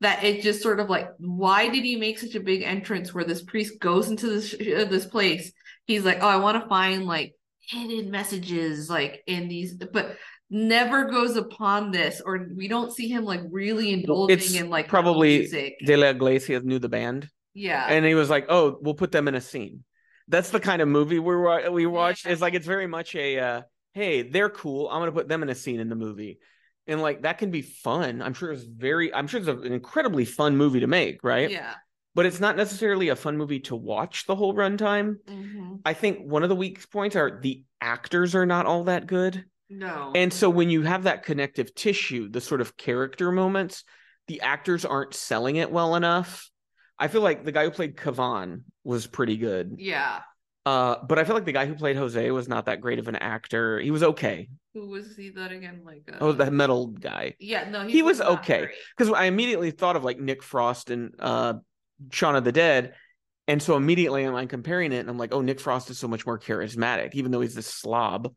[SPEAKER 3] that it just sort of like, why did he make such a big entrance where this priest goes into this uh, this place? He's like, oh, I want to find like hidden messages like in these, but never goes upon this, or we don't see him like really indulging
[SPEAKER 2] It's
[SPEAKER 3] in like
[SPEAKER 2] probably
[SPEAKER 3] music.
[SPEAKER 2] De La Iglesia knew the band.
[SPEAKER 3] yeah,
[SPEAKER 2] and he was like, "Oh, we'll put them in a scene." That's the kind of movie we we watched. It's like it's very much a, uh, "Hey, they're cool. I'm gonna put them in a scene in the movie," and like that can be fun. I'm sure it's very. I'm sure it's an incredibly fun movie to make, right?
[SPEAKER 3] yeah.
[SPEAKER 2] But it's not necessarily a fun movie to watch the whole runtime.
[SPEAKER 3] hmm
[SPEAKER 2] I think one of the weak points are the actors are not all that good.
[SPEAKER 3] No,
[SPEAKER 2] And so when you have that connective tissue, the sort of character moments, the actors aren't selling it well enough. I feel like the guy who played Cavan was pretty good.
[SPEAKER 3] Yeah.
[SPEAKER 2] Uh, but I feel like the guy who played Jose was not that great of an actor. He was okay.
[SPEAKER 3] Who was he that again? Like uh,
[SPEAKER 2] Oh, the metal guy.
[SPEAKER 3] yeah, no,
[SPEAKER 2] he was
[SPEAKER 3] not
[SPEAKER 2] okay. Because I immediately thought of like Nick Frost and uh Shaun of the Dead. And so immediately I'm comparing it and I'm like, oh, Nick Frost is so much more charismatic, even though he's this slob.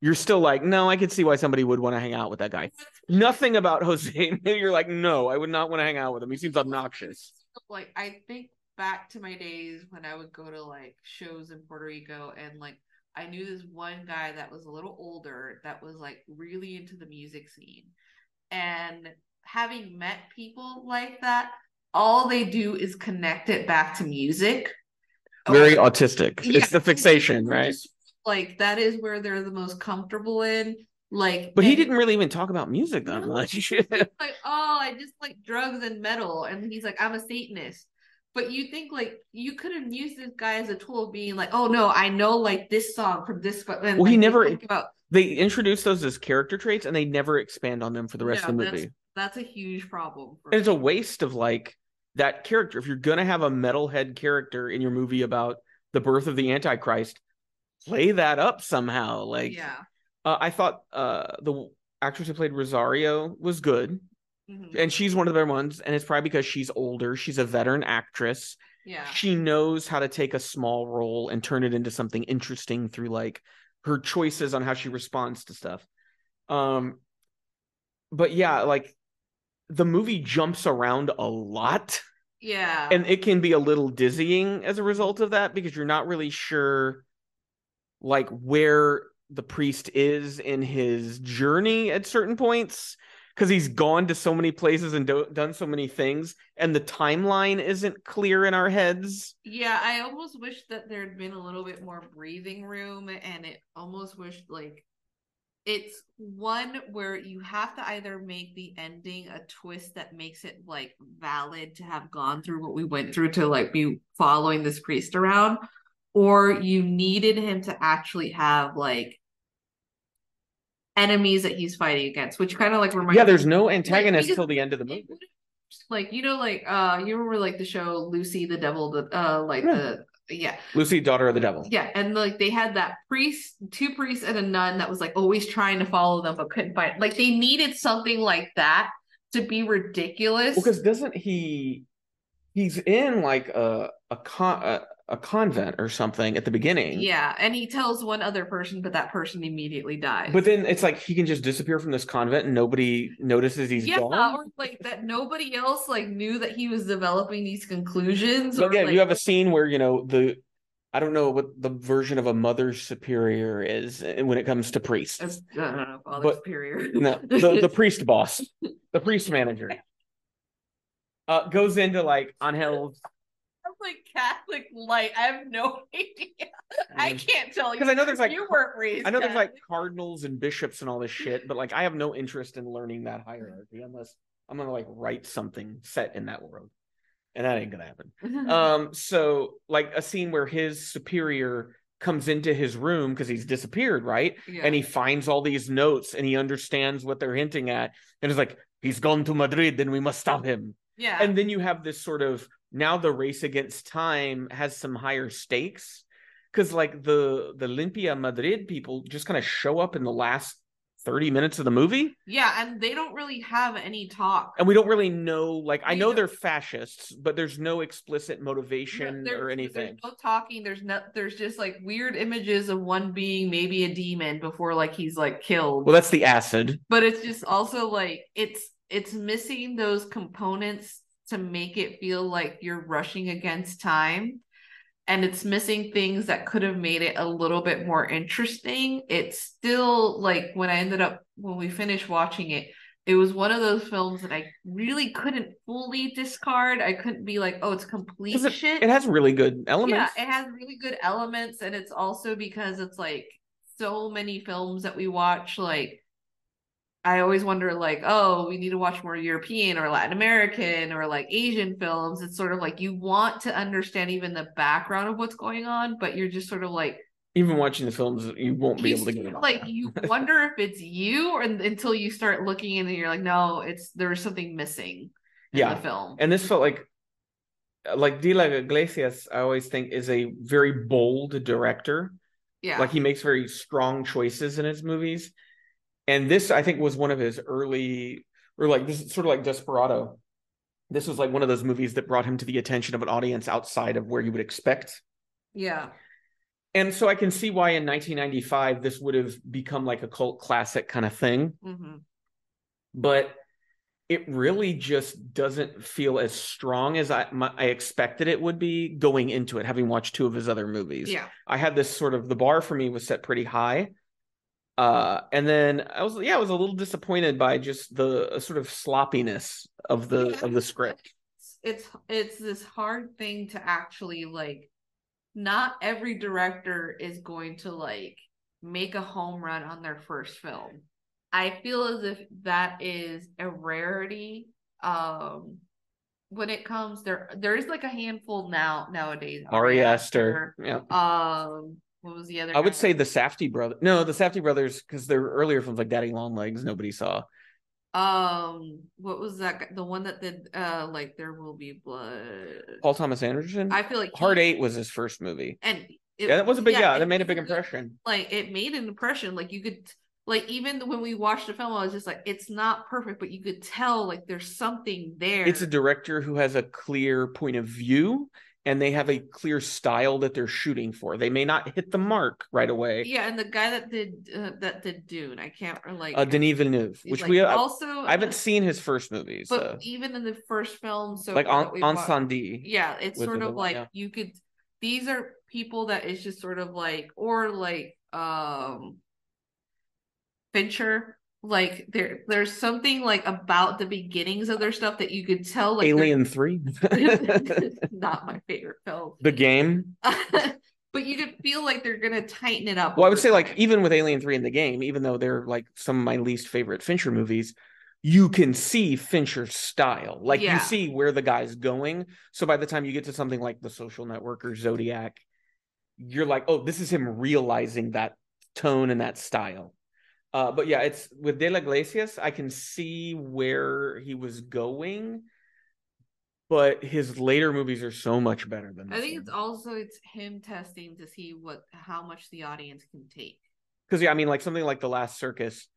[SPEAKER 2] You're still like, no, I could see why somebody would want to hang out with that guy. Nothing about Jose. (laughs) You're like, no, I would not want to hang out with him. He seems obnoxious.
[SPEAKER 3] Like I think back to my days when I would go to like shows in Puerto Rico and like I knew this one guy that was a little older that was like really into the music scene. And having met people like that, all they do is connect it back to music.
[SPEAKER 2] Very
[SPEAKER 3] Oh,
[SPEAKER 2] autistic.
[SPEAKER 3] yeah.
[SPEAKER 2] It's the fixation, right?
[SPEAKER 3] Like that is where they're the most comfortable in. Like
[SPEAKER 2] But he didn't really even talk about music that much. (laughs)
[SPEAKER 3] like, oh, I just like drugs and metal, and he's like, I'm a Satanist. But you think like you could have used this guy as a tool, of being like, oh no, I know like this song from this. But
[SPEAKER 2] Well, he never-
[SPEAKER 3] about
[SPEAKER 2] they introduce those as character traits and they never expand on them for the rest
[SPEAKER 3] Yeah,
[SPEAKER 2] of the movie.
[SPEAKER 3] that's a huge problem.
[SPEAKER 2] And it's a waste of like that character. If you're gonna have a metalhead character in your movie about the birth of the Antichrist, play that up somehow. Like
[SPEAKER 3] yeah,
[SPEAKER 2] uh, I thought uh the actress who played Rosario was good.
[SPEAKER 3] Mhm.
[SPEAKER 2] And she's one of the better ones, and it's probably because she's older. She's a veteran actress.
[SPEAKER 3] yeah,
[SPEAKER 2] She knows how to take a small role and turn it into something interesting through like her choices on how she responds to stuff. Um but yeah, like the movie jumps around a lot
[SPEAKER 3] yeah.
[SPEAKER 2] and it can be a little dizzying as a result of that because you're not really sure like where the priest is in his journey at certain points because he's gone to so many places and do- done so many things and the timeline isn't clear in our heads.
[SPEAKER 3] Yeah, I almost wish that there had been a little bit more breathing room, and it almost wished like it's one where you have to either make the ending a twist that makes it like valid to have gone through what we went through to like be following this priest around, or you needed him to actually have like enemies that he's fighting against, which kind of like reminds
[SPEAKER 2] yeah there's no antagonist
[SPEAKER 3] because
[SPEAKER 2] till the end of the movie.
[SPEAKER 3] like you know like uh you remember like the show Lucy the Devil the uh like
[SPEAKER 2] Yeah.
[SPEAKER 3] the yeah.
[SPEAKER 2] Lucy daughter of the devil.
[SPEAKER 3] Yeah and like they had that priest two priests and a nun that was like always trying to follow them but couldn't find like they needed something like that to be ridiculous.
[SPEAKER 2] Because doesn't he he's in like a a con a, a convent or something at the beginning
[SPEAKER 3] yeah and he tells one other person but that person immediately dies
[SPEAKER 2] But then it's like he can just disappear from this convent and nobody notices he's
[SPEAKER 3] yeah
[SPEAKER 2] gone.
[SPEAKER 3] or like that nobody else like knew that he was developing these conclusions
[SPEAKER 2] But
[SPEAKER 3] or
[SPEAKER 2] yeah,
[SPEAKER 3] like,
[SPEAKER 2] you have a scene where you know the I don't know what the version of a mother superior is uh, when it comes to priests.
[SPEAKER 3] as, I don't know, father
[SPEAKER 2] But-
[SPEAKER 3] superior.
[SPEAKER 2] No, the, the (laughs) priest boss, the priest manager, (laughs) uh, goes into like Angel's
[SPEAKER 3] Like Catholic light. I have no (laughs) idea. I can't tell you
[SPEAKER 2] because I know there's like
[SPEAKER 3] you weren't raised.
[SPEAKER 2] I know there's like cardinals and bishops and all this shit, but like I have no interest in learning that hierarchy unless I'm gonna like write something set in that world, and that ain't gonna happen. (laughs) um so like a scene where his superior comes into his room because he's disappeared right
[SPEAKER 3] yeah.
[SPEAKER 2] and he finds all these notes and he understands what they're hinting at and is like he's gone to madrid then we must stop him
[SPEAKER 3] yeah.
[SPEAKER 2] and then you have this sort of now the race against time has some higher stakes because like the the limpia madrid people just kind of show up in the last 30 minutes of the movie
[SPEAKER 3] yeah, and they don't really have any talk.
[SPEAKER 2] and we don't really know like i know they're fascists but there's no explicit motivation
[SPEAKER 3] there-
[SPEAKER 2] or anything
[SPEAKER 3] There's no talking. There's no. There's just like weird images of one being maybe a demon before like he's like killed.
[SPEAKER 2] well that's the acid
[SPEAKER 3] but it's just also like it's it's missing those components to make it feel like you're rushing against time. And it's missing things that could have made it a little bit more interesting. It's still like when i ended up when we finished watching it it was one of those films that i really couldn't fully discard. I couldn't be like oh it's complete
[SPEAKER 2] 'Cause
[SPEAKER 3] shit.
[SPEAKER 2] it has really good elements
[SPEAKER 3] yeah, it has really good elements, and it's also because it's like so many films that we watch. Like, I always wonder, like, oh, we need to watch more European or Latin American or like Asian films. It's sort of like you want to understand even the background of what's going on, but you're just sort of like,
[SPEAKER 2] even watching the films you won't be
[SPEAKER 3] you
[SPEAKER 2] able to get it
[SPEAKER 3] like (laughs) you wonder if it's you, or until you start looking and you're like, no, it's there's something missing in
[SPEAKER 2] Yeah.
[SPEAKER 3] the film.
[SPEAKER 2] and this felt like like De La Iglesias, I always think is a very bold director.
[SPEAKER 3] Yeah.
[SPEAKER 2] Like he makes very strong choices in his movies. And this, I think, was one of his early, or like this is sort of like Desperado. This was like one of those movies that brought him to the attention of an audience outside of where you would expect.
[SPEAKER 3] yeah.
[SPEAKER 2] And so I can see why in 1995 this would have become like a cult classic kind of thing.
[SPEAKER 3] hmm
[SPEAKER 2] But it really just doesn't feel as strong as I, my, I expected it would be going into it, having watched two of his other movies.
[SPEAKER 3] Yeah.
[SPEAKER 2] I had this sort of the bar for me was set pretty high. Uh, and then I was yeah, I was a little disappointed by just the uh, sort of sloppiness of the
[SPEAKER 3] Yeah.
[SPEAKER 2] of the script.
[SPEAKER 3] It's it's this hard thing to actually like. Not every director is going to like make a home run on their first film. I feel as if that is a rarity. Um, when it comes there, there is like a handful now nowadays.
[SPEAKER 2] Ari Aster, yeah.
[SPEAKER 3] Um, what was the other?
[SPEAKER 2] I would say the Safdie brother. No, the Safdie brothers because they're earlier films like Daddy Long Legs nobody saw.
[SPEAKER 3] Um, what was that? guy- The one that did uh, like there will be blood.
[SPEAKER 2] Paul Thomas Anderson.
[SPEAKER 3] I feel like he-
[SPEAKER 2] Hard Eight was his first movie.
[SPEAKER 3] and it,
[SPEAKER 2] yeah, that was a big yeah,
[SPEAKER 3] it
[SPEAKER 2] that made a big impression.
[SPEAKER 3] Like it made an impression. Like you could like even when we watched the film, I was just like, it's not perfect, but you could tell like there's something there.
[SPEAKER 2] It's a director who has a clear point of view and they have a clear style that they're shooting for. They may not hit the mark right away.
[SPEAKER 3] yeah, and the guy that did uh, that did Dune, I can't or like
[SPEAKER 2] Uh, Denis Villeneuve, which
[SPEAKER 3] like,
[SPEAKER 2] we uh,
[SPEAKER 3] also
[SPEAKER 2] I haven't seen his first movies,
[SPEAKER 3] but even in the first film, so
[SPEAKER 2] like on Incendies.
[SPEAKER 3] yeah it's sort of like
[SPEAKER 2] yeah.
[SPEAKER 3] you could these are people that is just sort of like or like um fincher like there there's something like about the beginnings of their stuff that you could tell like
[SPEAKER 2] Alien Three, (laughs) (laughs)
[SPEAKER 3] not my favorite film
[SPEAKER 2] the game. (laughs)
[SPEAKER 3] but you could feel like they're gonna tighten it up
[SPEAKER 2] Well, I would say like even with Alien Three in the game, even though they're like some of my least favorite Fincher movies, you can see Fincher's style. Like
[SPEAKER 3] Yeah.
[SPEAKER 2] you see where the guy's going. So by the time you get to something like The Social Network or Zodiac, you're like, oh, this is him realizing that tone and that style. Uh, but yeah, it's with De La Iglesias, I can see where he was going, but his later movies are so much better than
[SPEAKER 3] I think
[SPEAKER 2] one.
[SPEAKER 3] it's also it's him testing to see what how much the audience can take.
[SPEAKER 2] because yeah, I mean, like something like The Last Circus,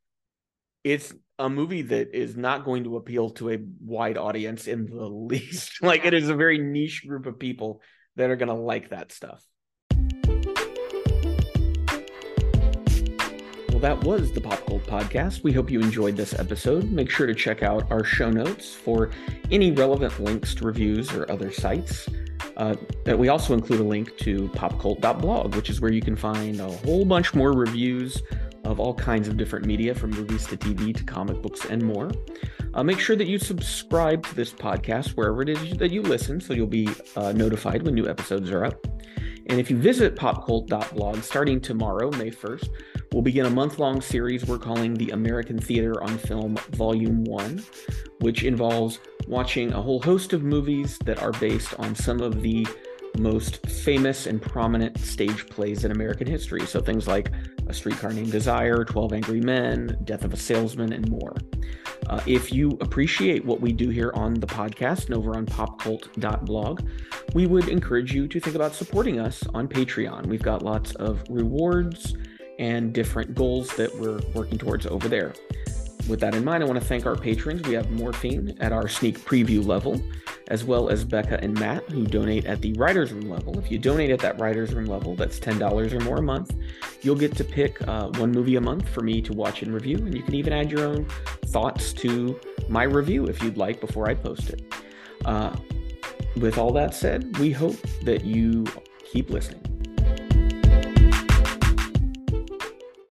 [SPEAKER 2] it's a movie that is not going to appeal to a wide audience in the (laughs) least. like it is a very niche group of people that are going to like that stuff. Well, that was the Pop Cult Podcast. We hope you enjoyed this episode. Make sure to check out our show notes for any relevant links to reviews or other sites. Uh, that we also include a link to popcult.blog, which is where you can find a whole bunch more reviews of all kinds of different media, from movies to TV to comic books and more. Uh, make sure that you subscribe to this podcast wherever it is that you listen, so you'll be uh, notified when new episodes are up. And if you visit popcult.blog starting tomorrow, May 1st, we'll begin a month long series we're calling the American Theater on Film Volume 1, which involves watching a whole host of movies that are based on some of the most famous and prominent stage plays in American history. So things like A Streetcar Named Desire, 12 Angry Men, Death of a Salesman, and more. Uh, if you appreciate what we do here on the podcast and over on popcult.blog, we would encourage you to think about supporting us on Patreon. We've got lots of rewards and different goals that we're working towards over there. With that in mind, I want to thank our patrons. We have Morphine at our sneak preview level, as well as Becca and Matt, who donate at the Writers Room level. If you donate at that Writers Room level, that's $10 or more a month, you'll get to pick uh, one movie a month for me to watch and review, and you can even add your own thoughts to my review if you'd like before I post it. Uh, with all that said, we hope that you keep listening.